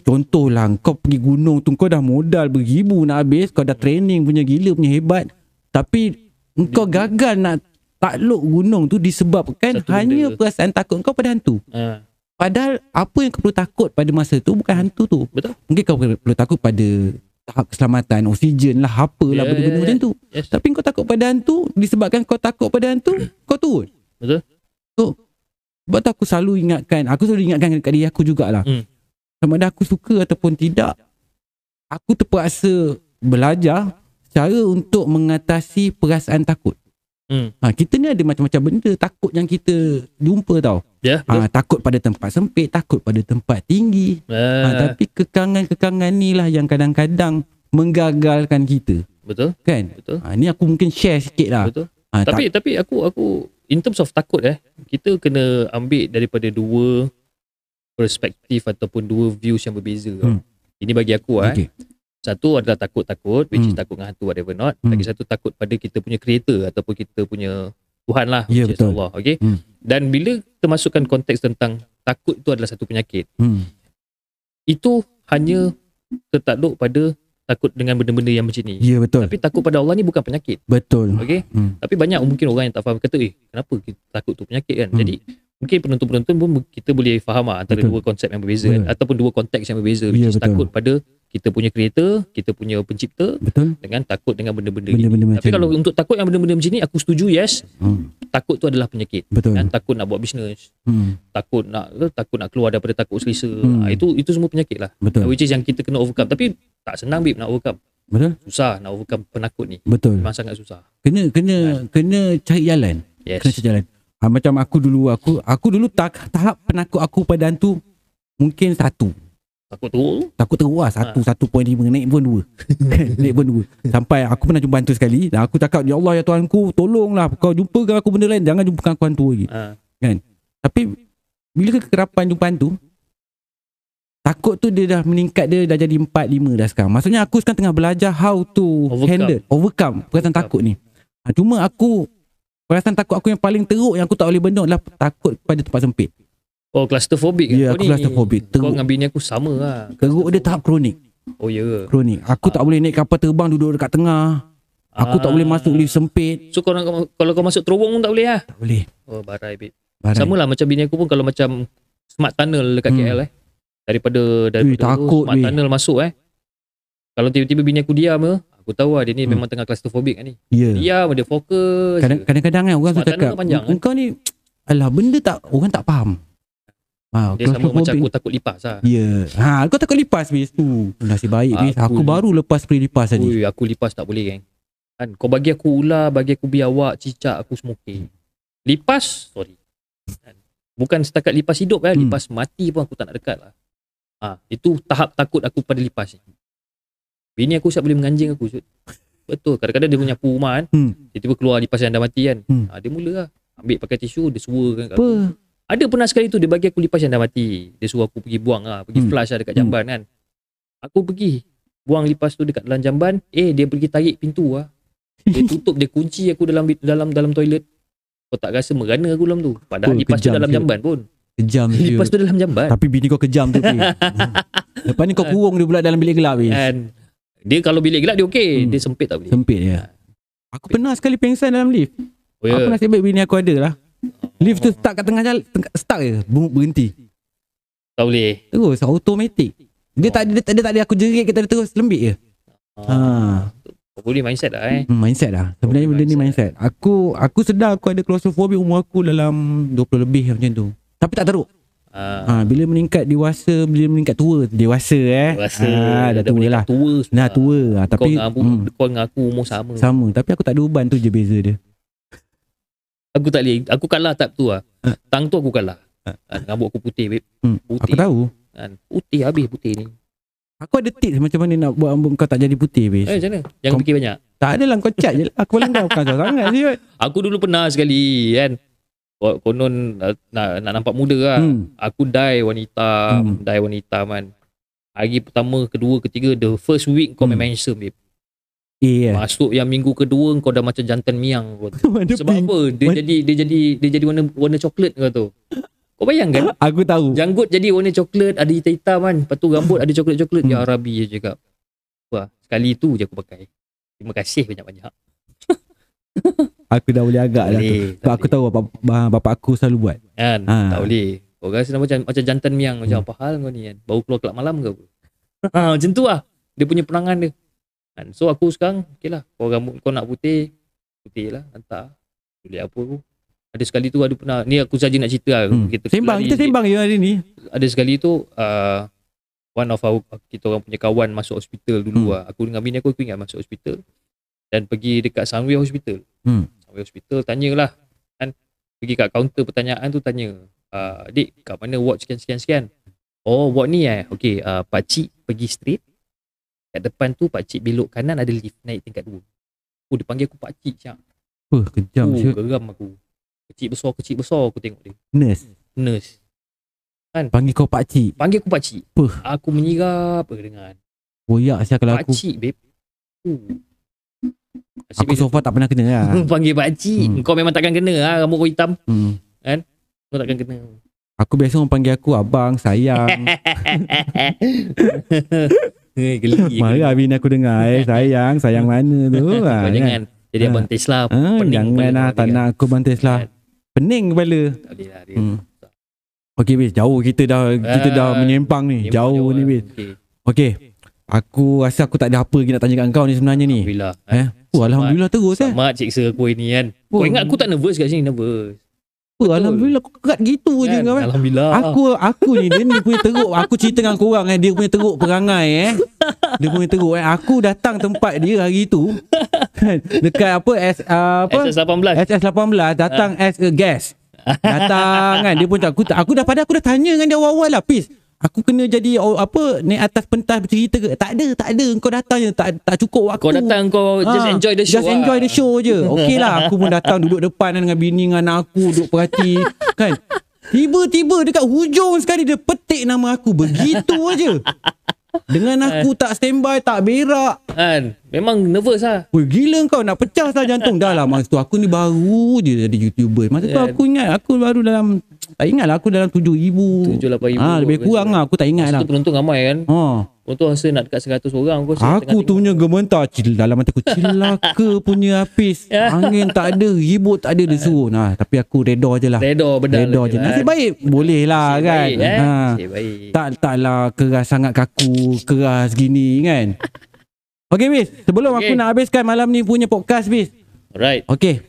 contohlah kau pergi gunung tu kau dah modal beribu nak habis kau dah training punya gila punya hebat tapi kau gagal nak takluk gunung tu disebabkan Satu hanya benda. perasaan takut kau pada hantu ah. padahal apa yang kau perlu takut pada masa tu bukan hantu tu Betul mungkin kau perlu, takut pada tahap keselamatan oksigen lah apa lah Ya, benda-benda ya. macam tu Yes tapi kau takut pada hantu disebabkan kau takut pada hantu kau turun Betul. So, sebab tu aku selalu ingatkan, aku selalu ingatkan dekat diri aku jugalah. Hmm. Sama ada aku suka ataupun tidak, aku terpaksa belajar cara untuk mengatasi perasaan takut. Hmm. Ha, kita ni ada macam-macam benda takut yang kita jumpa tau. Ya, betul. Ha, takut pada tempat sempit, takut pada tempat tinggi. Ha, Ah, tapi kekangan-kekangan ni lah yang kadang-kadang menggagalkan kita. betul. Kan? Betul. Ha, ni aku mungkin share sikit lah. Betul. Ha, Tapi tapi aku aku in terms of takut eh, kita kena ambil daripada dua perspektif ataupun dua views yang berbeza. Hmm. Ini bagi aku eh. okay. Satu adalah takut-takut which is Hmm. takut dengan hantu whatever not. Hmm. Lagi satu takut pada kita punya creator ataupun kita punya Tuhan lah Ya, which is betul. Allah. Okay. Hmm. Dan bila kita masukkan konteks tentang takut itu adalah satu penyakit, Hmm. itu hanya tertakluk pada takut dengan benda-benda yang macam ni. Ya betul. Tapi takut pada Allah ni bukan penyakit. betul. Okay. Hmm. Tapi banyak mungkin orang yang tak faham kata eh kenapa kita takut tu penyakit kan. Hmm. Jadi mungkin penonton-penonton pun kita boleh faham lah antara Betul. dua konsep yang berbeza Betul. kan, ataupun dua konteks yang berbeza Ya, which is betul. takut pada kita punya creator, kita punya pencipta Betul. dengan takut dengan benda-benda. Benda-benda Tapi macam kalau ni. untuk takut yang benda-benda macam ni aku setuju yes, Hmm. takut tu adalah penyakit. Betul. Dan takut nak buat bisnes, Hmm. takut nak takut nak keluar daripada takut selesa. Hmm. Ha, itu itu semua penyakit lah. Betul. Which is yang kita kena overcome. Tapi tak senang bib nak overcome. Betul. Susah nak overcome penakut ni. Betul. Memang sangat susah. Kena kena kena cari jalan. Yes. Kena cari jalan. Ha, macam aku dulu aku aku dulu tak tahap penakut aku pada hantu mungkin satu. Takut tu Takut teruk lah. Satu, satu point lima Naik pun dua. Naik pun dua. Sampai aku pernah jumpa hantu sekali. Dan aku cakap Ya Allah ya Tuhanku Tolonglah. Kau jumpakan aku benda lain. Jangan jumpakan aku hantu lagi. Ha, Tapi Bila kekerapan jumpa hantu Takut tu dia dah meningkat Dia dah jadi empat lima dah sekarang. Maksudnya aku sekarang tengah belajar How to Overcome. handle Overcome. Perasaan Overcome. takut ni. Ha, Cuma aku Perasaan takut aku yang paling teruk Yang aku tak boleh bendung Adalah takut pada tempat sempit Oh claustrophobic kan Ya, aku claustrophobic. Kau dengan bini aku sama lah. Teruk dia tahap kronik. Oh ya. Ke Kronik. Aku tak boleh naik kapal terbang Duduk dekat tengah. Aku tak Ah. boleh masuk lift sempit. So kalau, kalau kau masuk terowong pun tak boleh lah? Tak boleh. Oh barai babe. Barai. Sama lah macam bini aku pun Kalau macam Smart tunnel dekat Hmm. KL eh. Daripada Daripada tu, takut, Smart weh. tunnel masuk eh. Kalau tiba-tiba bini aku diam ke Aku tahu lah dia ni Hmm. memang tengah claustrophobic kan ni. Ya. Diam dia fokus Kadang- Kadang-kadang kan Orang tu cakap panjang, eh? Engkau ni Alah benda tak Orang tak faham ha, Dia sama macam aku takut lipas lah Ya ha, Kau takut lipas bis tu Nasib baik bis Aku Aku- baru lepas spray lipas tadi Ui, aku lipas tak boleh geng. Kan kau bagi aku ular, bagi aku biawak, cicak, aku semua okey. Lipas, sorry. Kan? Bukan setakat lipas hidup kan, Hmm. lipas mati pun aku tak nak dekat lah. Ah, itu tahap takut aku pada lipas ni. Bini aku siap boleh menganjing aku. Syut. Betul, kadang-kadang dia menyapu rumah kan. Hmm. Dia tiba keluar lipas yang dah mati kan. Hmm. Ah, dia mula lah. Ambil pakai tisu, dia suarakan kat Apa aku. Ada pernah sekali tu dia bagi aku lipas yang dah mati. Dia suruh aku pergi buang lah. Pergi Hmm. flush lah dekat Hmm. jamban kan. Aku pergi. Buang lipas tu dekat dalam jamban. Eh dia pergi tarik pintu lah. Dia tutup, dia kunci aku dalam dalam dalam toilet. Kau tak rasa merana aku dalam tu. Padahal Oh, lipas tu dalam jamban pun. Kejam Lipas siut. tu dalam jamban. Tapi bini kau kejam tu. Lepas ni kau kurung dia pula Dalam bilik gelap And dia kalau bilik gelap dia okey. Hmm. Dia sempit tak boleh. Sempit ya Aku pernah sekali pengsan dalam lift Oh, Aku ya. nasib baik bini aku ada lah Lift tu start kat tengah jalan Start je ber- Berhenti. Tak boleh. Terus automatic. Dia tak dia, tak- dia tak ada aku jerit kita terus lembik je. Ha. Kau boleh mindset lah eh. Hmm, mindset lah. Sebenarnya benda ni mindset. Aku aku sedar aku ada claustrophobic Umur aku dalam 20 lebih macam tu. Tapi tak teruk. Ah, ha, Bila meningkat dewasa Bila meningkat tua Dewasa eh. Rasa ha, Dah tua lah. Tua. Dah tua ha, Kau Tapi dengan, aku, hmm, kau dengan aku umur sama. Sama. Tapi aku tak ada uban tu je beza dia Aku tak boleh. Aku kalah tak tu lah. Ha. Tang tu aku kalah. Kan, rambut aku putih, babe. hmm, Putih. Aku tahu Kan. Putih habis putih ni. Aku ada tips macam mana nak buat rambut kau tak jadi putih bis. Eh, macam mana? Jangan Kom- fikir banyak. Tak adalah kau cat je lah. Aku paling kau bukan sangat siut. Aku dulu pernah sekali kan. Ko- Konon uh, nak, nak nampak muda lah. Hmm. Aku die wanita. Hmm. Die wanita man. Hari pertama, kedua, ketiga, the first week kau Hmm. memang handsome, babe. Yeah. Masuk yang minggu kedua kau dah macam jantan miang kau tu. Sebab pink? apa? Dia What? jadi dia jadi dia jadi warna warna coklat kau tu. Kau bayangkan Aku tahu. Janggut jadi warna coklat, ada hitam-hitam kan. Lepas tu rambut ada coklat-coklat. Hmm. Ya Arabi je cakap. Wah, sekali tu je aku pakai. Terima kasih banyak-banyak. Aku dah boleh agak dah tu. Boleh, Sebab aku tahu bapak, ba- bapak aku selalu buat. Kan? Ha. Tak boleh. Kau rasa macam macam jantan miang macam Hmm. apa hal kau ni kan. Baru keluar kelab malam ke apa? ha, macam tu lah. Dia punya perangan dia. Kan? So aku sekarang, okay lah. Kau rambut kau nak putih, putih lah. Hantar. Boleh apa aku. Ada sekali tu ada pernah ni aku saja nak cerita lah. Hmm. Kita Sembang, kita sembang je hari ni. Ada sekali tu uh, one of our kita orang punya kawan masuk hospital dulu Hmm. lah. Aku dengan bini aku aku ingat masuk hospital dan pergi dekat Sunway Hospital. Hmm. Sunway Hospital tanyalah kan pergi kat kaunter pertanyaan tu tanya uh, dik kat mana ward sekian sekian sekian. Oh ward ni eh. Okey uh, pak cik pergi straight kat depan tu pak cik belok kanan ada lift naik tingkat 2. Oh dia panggil aku pak cik siap. Apa kejam Oh, geram aku. Kecil besar kecil besar aku tengok dia. Nurse. Nurse. Panggil kau pak cik. Panggil aku pak cik. Apa? Aku menyirap dengan Boyak siap kalau pak aku. cik babe. Uh. Aku so far tak pernah kena lah. panggil pak cik. Hmm. Kau memang takkan kena lah rambut kau hitam. Hmm. Kau takkan kena. Aku biasa orang panggil aku abang, sayang. Geli. Marah bini aku dengar eh. Sayang, sayang mana tu. Kau ha, kan? jangan jadi Ah. abang Tesla. Ah, pening jangan kepala lah kau tak nak aku bantai lah. Kan? Pening kepala. Tak boleh lah dia. Hmm. Okey bis, jauh kita dah kita dah Ah, menyempang ni. Memang Jauh ni lah. bis. Okey. Okey. Aku rasa aku tak ada apa lagi nak tanya kat kau ni sebenarnya ni. Alhamdulillah. Eh? Oh, alhamdulillah terus eh. Selamat ciksa aku ini kan. Kau Oh. ingat aku tak nervous kat sini? Nervous. Oh, alhamdulillah kau kerat gitu je Kan? kau eh. Alhamdulillah. Aku aku ni dia ni punya teruk. Aku cerita dengan korang eh dia punya teruk perangai eh. Dia punya teruk eh. Aku datang tempat dia hari tu. Kan? Dekat apa S uh, apa? SS18. SS18 datang as a guest. Datang kan dia pun tak aku aku dah pada aku dah tanya dengan dia awal-awal lah Pis. Aku kena jadi oh, apa naik atas pentas bercerita ke? Tak ada, tak ada. Kau datang je tak tak cukup waktu. Kau datang kau just Ah, enjoy the show. Just enjoy the show je. Okey lah aku pun datang duduk depan dengan bini dengan anak aku duduk perhati kan. Tiba-tiba dekat hujung sekali dia petik nama aku begitu aja. Dengan aku tak standby, tak berak. Kan? Memang nervous lah. Weh gila kau nak pecah sah jantung Dah lah masa tu aku ni baru je jadi YouTuber Masa tu Kan? aku ingat Aku baru dalam Tak ingat lah aku dalam 7 ribu 7-8 ribu. ah, Lebih kurang lah aku tak ingat Masa lah tu penonton ramai kan. ha. Penonton rasa nak dekat 100 orang. Aku, Aku tu punya gementar cil, Dalam mata aku Cilaka punya habis Ya. Angin tak ada Ribut tak ada Dia suruh nah, Tapi aku reda je lah Redor bedal. Reda je Nasib baik Boleh lah Nasib kan baik, eh? ha. Nasib baik. Tak taklah keras sangat kaku Keras gini kan Okay Bis Sebelum Okay. aku nak habiskan malam ni punya podcast Bis Alright. Okay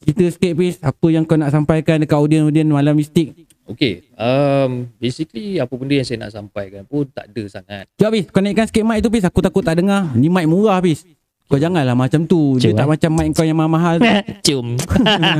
Kita sikit Bis Apa yang kau nak sampaikan Dekat audien-audien malam mistik Okay. Um, basically apa benda yang saya nak sampaikan pun tak ada sangat. Sekejap Bis Kau naikkan sikit mic tu Bis Aku takut tak dengar Ni mic murah Bis Kau janganlah macam tu Dia Cuma. tak macam mic kau yang mahal-mahal. Cium.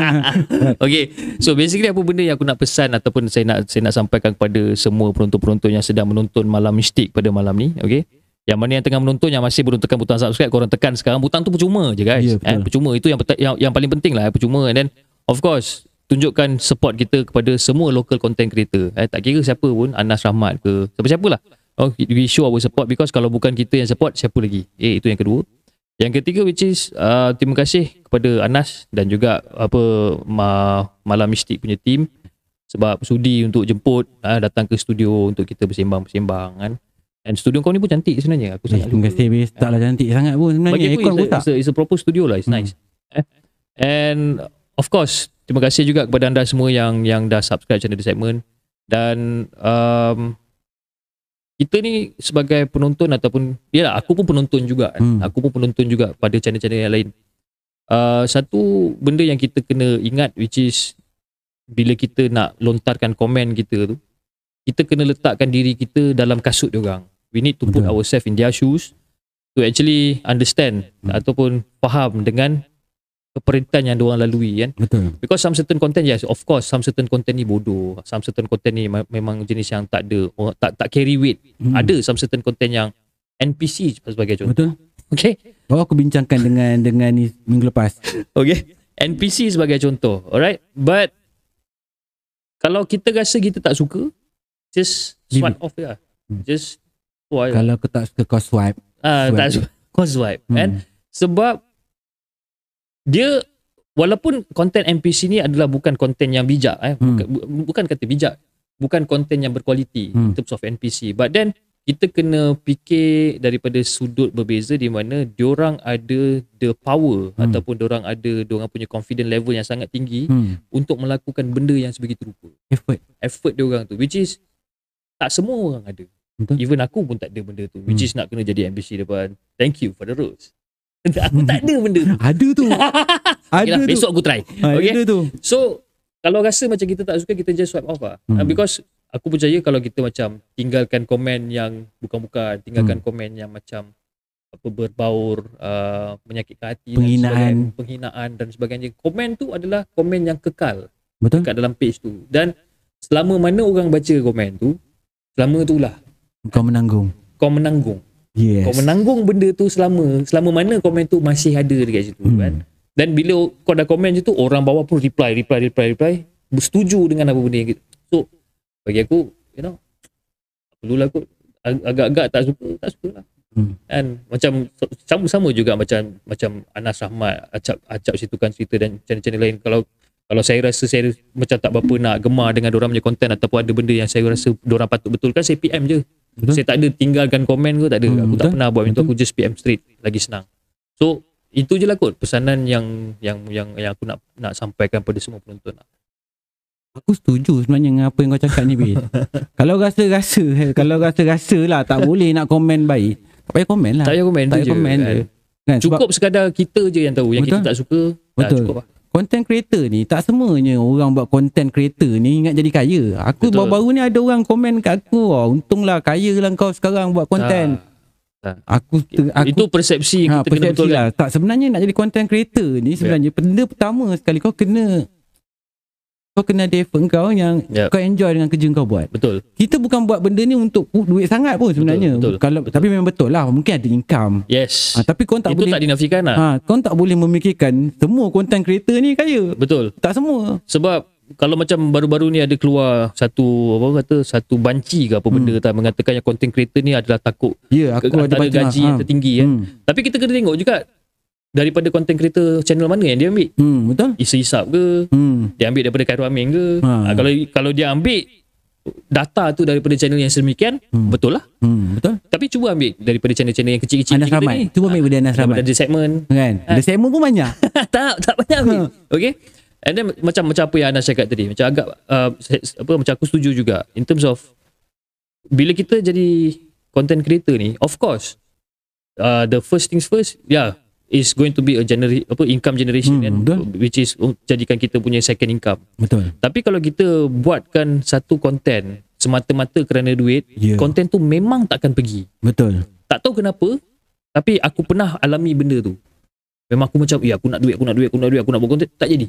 okay. So basically apa benda yang aku nak pesan ataupun saya nak saya nak sampaikan kepada semua penonton-penonton yang sedang menonton malam mistik pada malam ni, okay? Yang mana yang tengah menonton yang masih belum tekan butang subscribe korang tekan sekarang butang tu percuma je guys. Eh, betul. percuma itu yang, yang yang paling penting lah eh, percuma and then of course tunjukkan support kita kepada semua local content creator. Eh, tak kira siapa pun, Anas Rahmat ke, siapa-siapalah. Oh, we show our support because kalau bukan kita yang support, siapa lagi? Eh, itu yang kedua. Yang ketiga which is uh, terima kasih kepada Anas dan juga apa ma, Malam Mistik punya team sebab sudi untuk jemput uh, datang ke studio untuk kita bersembang-bersembang kan. And studio kau ni pun cantik sebenarnya. Aku Eh, sangat Terima kasih Bis Taklah cantik sangat pun sebenarnya bagi aku it's a, it's, a, it's a proper studio lah. It's Hmm. nice. Eh? And of course, terima kasih juga kepada anda semua yang yang dah subscribe channel The Segment dan um, kita ni sebagai penonton ataupun yalah aku pun penonton juga. Hmm. Aku pun penonton juga pada channel-channel yang lain. Uh, satu benda yang kita kena ingat which is bila kita nak lontarkan komen kita tu kita kena letakkan diri kita dalam kasut diorang. We need to put Betul. ourselves in their shoes to actually understand Hmm. ataupun faham dengan keperitan yang diorang lalui kan. Betul Because some certain content yes of course some certain content ni bodoh. Some certain content ni me- memang jenis yang tak ada orang tak tak carry weight. Hmm. Ada some certain content yang NPC sebagai contoh. Betul Okay. Oh aku bincangkan dengan dengan ni minggu lepas Okay. NPC sebagai contoh. Alright. But kalau kita rasa kita tak suka, just swipe off lah. Hmm. Just swipe. Kalau kau tak suka kau swipe Ah, swipe tak suka. Kau swipe. Hmm. Kan? Sebab dia walaupun konten NPC ni adalah bukan konten yang bijak eh Hmm. bukan, bu- bukan kata bijak bukan konten yang berkualiti Hmm. in terms of NPC but then kita kena fikir daripada sudut berbeza di mana diorang ada the power Hmm. ataupun diorang ada diorang punya confident level yang sangat tinggi hmm. untuk melakukan benda yang sebegitu rupa Effort effort diorang tu which is tak semua orang ada Betul. even aku pun tak ada benda tu which Hmm. is nak kena jadi NPC depan thank you for the rose aku tak ada benda tu Ada tu Okay Ada lah, tu besok aku try ha, okay. Ada tu So kalau rasa macam kita tak suka kita just swipe off lah Hmm. hmm. because aku percaya kalau kita macam tinggalkan komen yang bukan-bukan tinggalkan hmm. komen yang macam apa berbaur uh, menyakitkan hati Penghinaan. dan penghinaan dan sebagainya komen tu adalah komen yang kekal Betul? kat dalam page tu dan selama mana orang baca komen tu selama tu lah Kau menanggung. kau menanggung Yes. kau menanggung benda tu selama selama mana komen tu masih ada dekat situ Hmm. kan dan bila kau dah komen je tu orang bawah pun reply reply reply reply bersetuju dengan apa benda yang so bagi aku you know perlulah kot Ag- agak-agak tak suka tak suka lah Hmm. kan macam sama-sama juga macam macam Anas Rahmat acap acap situkan cerita dan channel-channel lain kalau kalau saya rasa saya macam tak berapa nak gemar dengan orang punya konten ataupun ada benda yang saya rasa orang patut betulkan saya PM je Betul. saya tak ada tinggalkan komen ke tak ada Hmm, aku tak betul. pernah buat macam tu aku just PM straight lagi senang so itu je lah kot pesanan yang yang yang yang aku nak nak sampaikan pada semua penonton lah. Aku setuju sebenarnya dengan apa yang kau cakap ni Bil. kalau rasa-rasa kalau rasa-rasa lah tak boleh nak komen baik. Tak payah komen lah. tak payah komen tak payah je komen kan. je. Kan? Sebab cukup sekadar kita je yang tahu yang Betul. kita tak suka dah Betul. cukup lah content creator ni tak semuanya orang buat content creator ni ingat jadi kaya. Aku Betul. baru-baru ni ada orang komen kat aku. Oh, untunglah kaya lah kau sekarang buat content. Ah, Aku, ter, aku itu persepsi ha, kita kena persepsi betulkan lah. Tak sebenarnya nak jadi content creator ni sebenarnya benda pertama sekali kau kena kau kena ada effort kau yang Yep. kau enjoy dengan kerja kau buat. betul Kita bukan buat benda ni untuk pu- duit sangat pun sebenarnya. betul, Kalau betul. tapi memang betul lah mungkin ada income. yes Ha, tapi kau tak itu boleh tak dinafikan lah ha, kau tak boleh memikirkan semua content creator ni kaya. betul Tak semua. sebab kalau macam baru-baru ni ada keluar satu apa kata satu banci ke apa benda tak mengatakan yang content creator ni adalah takut Ya, aku ke ada gaji yang tertinggi kan Hmm. tapi kita kena tengok juga daripada content creator channel mana yang dia ambil Hmm, betul? Isa Isap ke Hmm. dia ambil daripada Khairul Amin ke Ha. ha. kalau kalau dia ambil data tu daripada channel yang sedemikian Hmm. betul lah Hmm, betul? tapi cuba ambil daripada channel-channel yang kecil-kecil Anas Rahmat. ni Cuba ambil Anas daripada Rahmat. ada segmen Kan? Ada segmen pun banyak. tak tak banyak ambil okay and then macam macam apa yang Anas cakap tadi macam agak uh, apa macam aku setuju juga in terms of bila kita jadi content creator ni of course uh, the first things first yeah is going to be a genera- apa income generation Hmm, kan betul. which is uh, jadikan kita punya second income Betul. tapi kalau kita buatkan satu content semata-mata kerana duit Ya. content tu memang takkan pergi Betul. tak tahu kenapa tapi aku pernah alami benda tu memang aku macam ya aku nak duit aku nak duit aku nak duit aku nak buat content tak jadi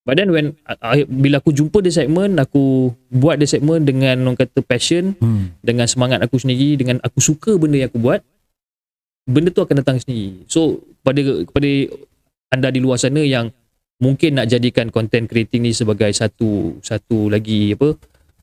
but then when uh, bila aku jumpa dia segmen aku buat dia segmen dengan orang kata passion Hmm. dengan semangat aku sendiri dengan aku suka benda yang aku buat benda tu akan datang sendiri so pada kepada anda di luar sana yang mungkin nak jadikan content creating ni sebagai satu satu lagi apa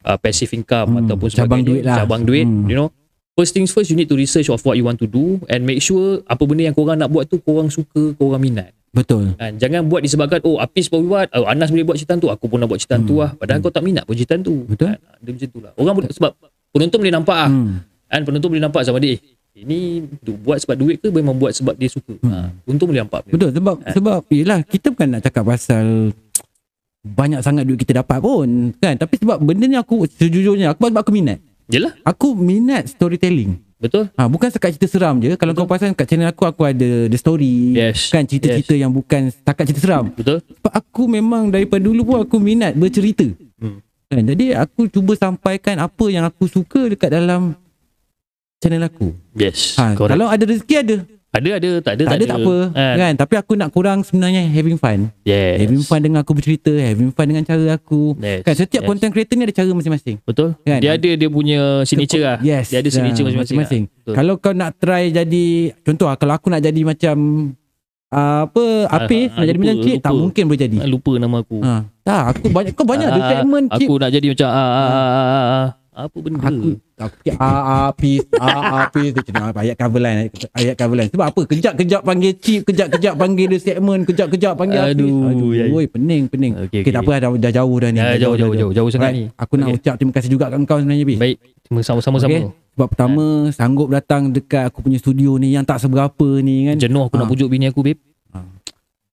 uh, passive income Hmm, ataupun cabang sebagainya duit lah. cabang duit Hmm. you know first things first you need to research of what you want to do and make sure apa benda yang korang nak buat tu korang suka korang minat Betul. kan jangan buat disebabkan oh Apis boleh buat oh, Anas boleh buat cerita tu aku pun nak buat cerita tu Hmm. lah padahal kau tak minat pun cerita tu Betul. kan? dia macam tu lah orang boleh, sebab penonton boleh nampak ah Hmm. kan penonton boleh nampak sama dia eh, ini du- buat sebab duit ke memang buat sebab dia suka Hmm. ha, penonton boleh nampak Betul sebab sebab yalah kita bukan nak cakap pasal banyak sangat duit kita dapat pun kan tapi sebab benda ni aku sejujurnya aku sebab aku minat. jelah Aku minat storytelling. betul Ha bukan sekat cerita seram je. Kalau kau perasan kat channel aku aku ada the story. Yes. Kan cerita-cerita yang bukan setakat cerita seram. betul Sebab aku memang daripada dulu pun aku minat bercerita. Hmm. Kan? Jadi aku cuba sampaikan apa yang aku suka dekat dalam channel aku. yes Ha, correct kalau ada rezeki ada. ada ada tak ada Tak ada tak apa. kan? Kan? Tapi aku nak kurang sebenarnya having fun. yes Having fun dengan aku bercerita, having fun dengan cara aku. yes. Kan setiap yes. content creator ni ada cara masing-masing. betul Kan? dia ada dia punya signature lah Yes. dia ada signature ah, masing-masing, lah. Betul. Kalau kau nak try jadi contoh ah, kalau aku nak jadi macam uh, apa Apis ah, nak jadi macam cik tak mungkin boleh jadi. Ah, lupa nama aku Ha, tak aku banyak kau banyak ada Ah, segmen cik. aku nak jadi macam ah, ah, ah, ah, ah. apa benda Aku aku cik ah Apis ah Apis tu cakap ayat cover line ayat cover line. Sebab apa? Kejap-kejap panggil cip, kejap-kejap panggil dia segmen, kejap-kejap panggil Apis. Aduh, ya, ya. Oi pening pening. Okey, Okay, tak apa dah, dah jauh dah ni. Ya, Dah jauh, jauh, dah jauh, jauh sangat ni. Aku nak Okey. ucap terima kasih juga kat kau sebenarnya Bi. baik sama-sama sama Okey. Sebab pertama sanggup datang dekat aku punya studio ni yang tak seberapa ni kan. jenuh aku nak Ah. pujuk bini aku babe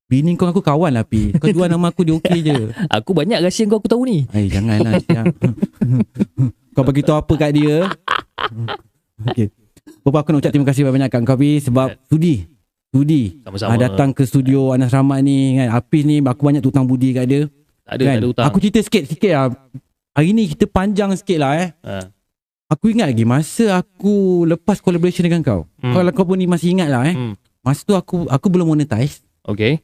Bini kau aku kawan lah Pi. Kau jual nama aku dia okey je. aku banyak rahsia kau aku tahu ni Eh janganlah. kau bagi tahu apa kat dia. Okey. Bapa aku nak ucap terima kasih banyak kat kau Pi sebab sudi. Sudi. Sama-sama. Datang ke studio Anas Rahmat ni kan. Hafiz ni aku banyak tutang budi kat dia. Tak ada, tak ada hutang. Kan? Aku cerita sikit-sikit lah. Hari ni kita panjang sikit lah eh. Ha. Aku ingat lagi masa aku lepas collaboration dengan kau. Hmm. Kalau kau pun ni masih ingat lah eh. Hmm. Masa tu aku aku belum monetize. Okay.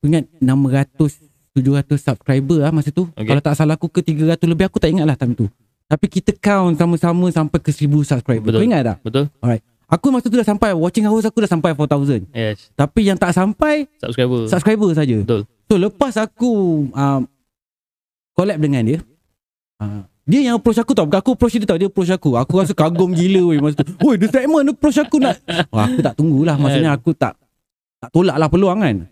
Aku ingat 600 700 subscriber lah masa tu. Okay. Kalau tak salah aku ke 300 lebih aku tak ingat lah time tu. Tapi kita count sama-sama sampai ke 1000 subscriber. Betul. Kau ingat tak? Betul? Aku masa tu dah sampai watching hours aku dah sampai 4000. Yes. Tapi yang tak sampai Subscriber. subscriber saja. Betul. So lepas aku uh, collab dengan dia, uh, dia yang approach aku tau. Bukan aku approach dia tau. Dia approach aku. Aku rasa kagum gila weh masa tu. Woi, dia segment dia approach aku nak. Wah, aku tak tunggulah. Maksudnya aku tak tak tolak lah peluang kan.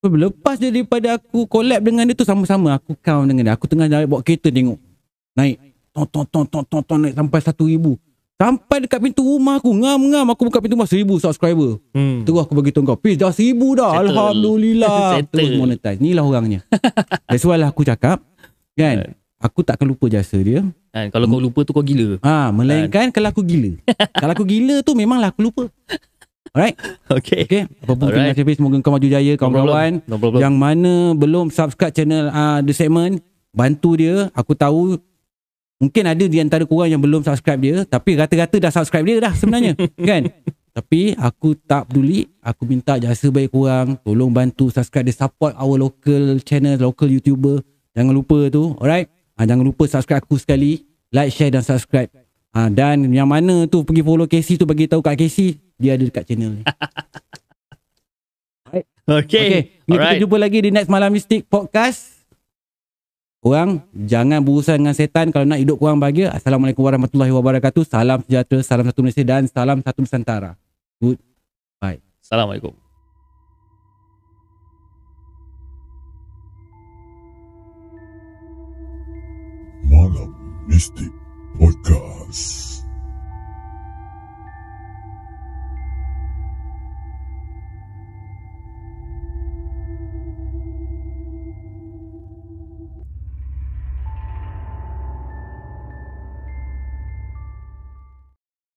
So, lepas dia daripada aku collab dengan dia tu sama-sama aku count dengan dia. Aku tengah naik bawa kereta tengok. Naik. Ton ton ton ton ton, ton naik sampai 1000. Sampai dekat pintu rumah aku. Ngam-ngam aku buka pintu rumah 1000 subscriber. Hmm. Terus aku bagi tahu kau Peace dah seribu dah Settle. Alhamdulillah Settle. Terus monetize Inilah orangnya That's why lah aku cakap Kan Aku takkan lupa jasa dia Kan, kalau kau lupa tu kau gila. ha, Melainkan kalau aku gila Kalau aku gila tu Memanglah aku lupa Alright Okay. Okay Apa pun terima kasih Semoga kau maju jaya Kawan-kawan No problem. Yang mana belum subscribe channel uh, The Segment Bantu dia Aku tahu Mungkin ada di antara korang yang belum subscribe dia Tapi rata-rata dah subscribe dia dah sebenarnya Kan? Tapi aku tak peduli. Aku minta jasa baik korang. Tolong bantu subscribe dia. Support our local channel Local YouTuber. Jangan lupa tu Alright? Ha, Jangan lupa subscribe aku sekali. Like, share dan subscribe. Ha, Dan yang mana tu Pergi follow Casey tu Bagi tahu kat Casey Dia ada dekat channel ni. Okay. Okay, ni kita Alright. jumpa lagi di Next Malam Mistik Podcast. Korang jangan berurusan dengan setan kalau nak hidup korang bahagia. Assalamualaikum warahmatullahi wabarakatuh. Salam sejahtera, salam satu Malaysia dan salam satu Nusantara. Assalamualaikum. Malam Mistik Podcast.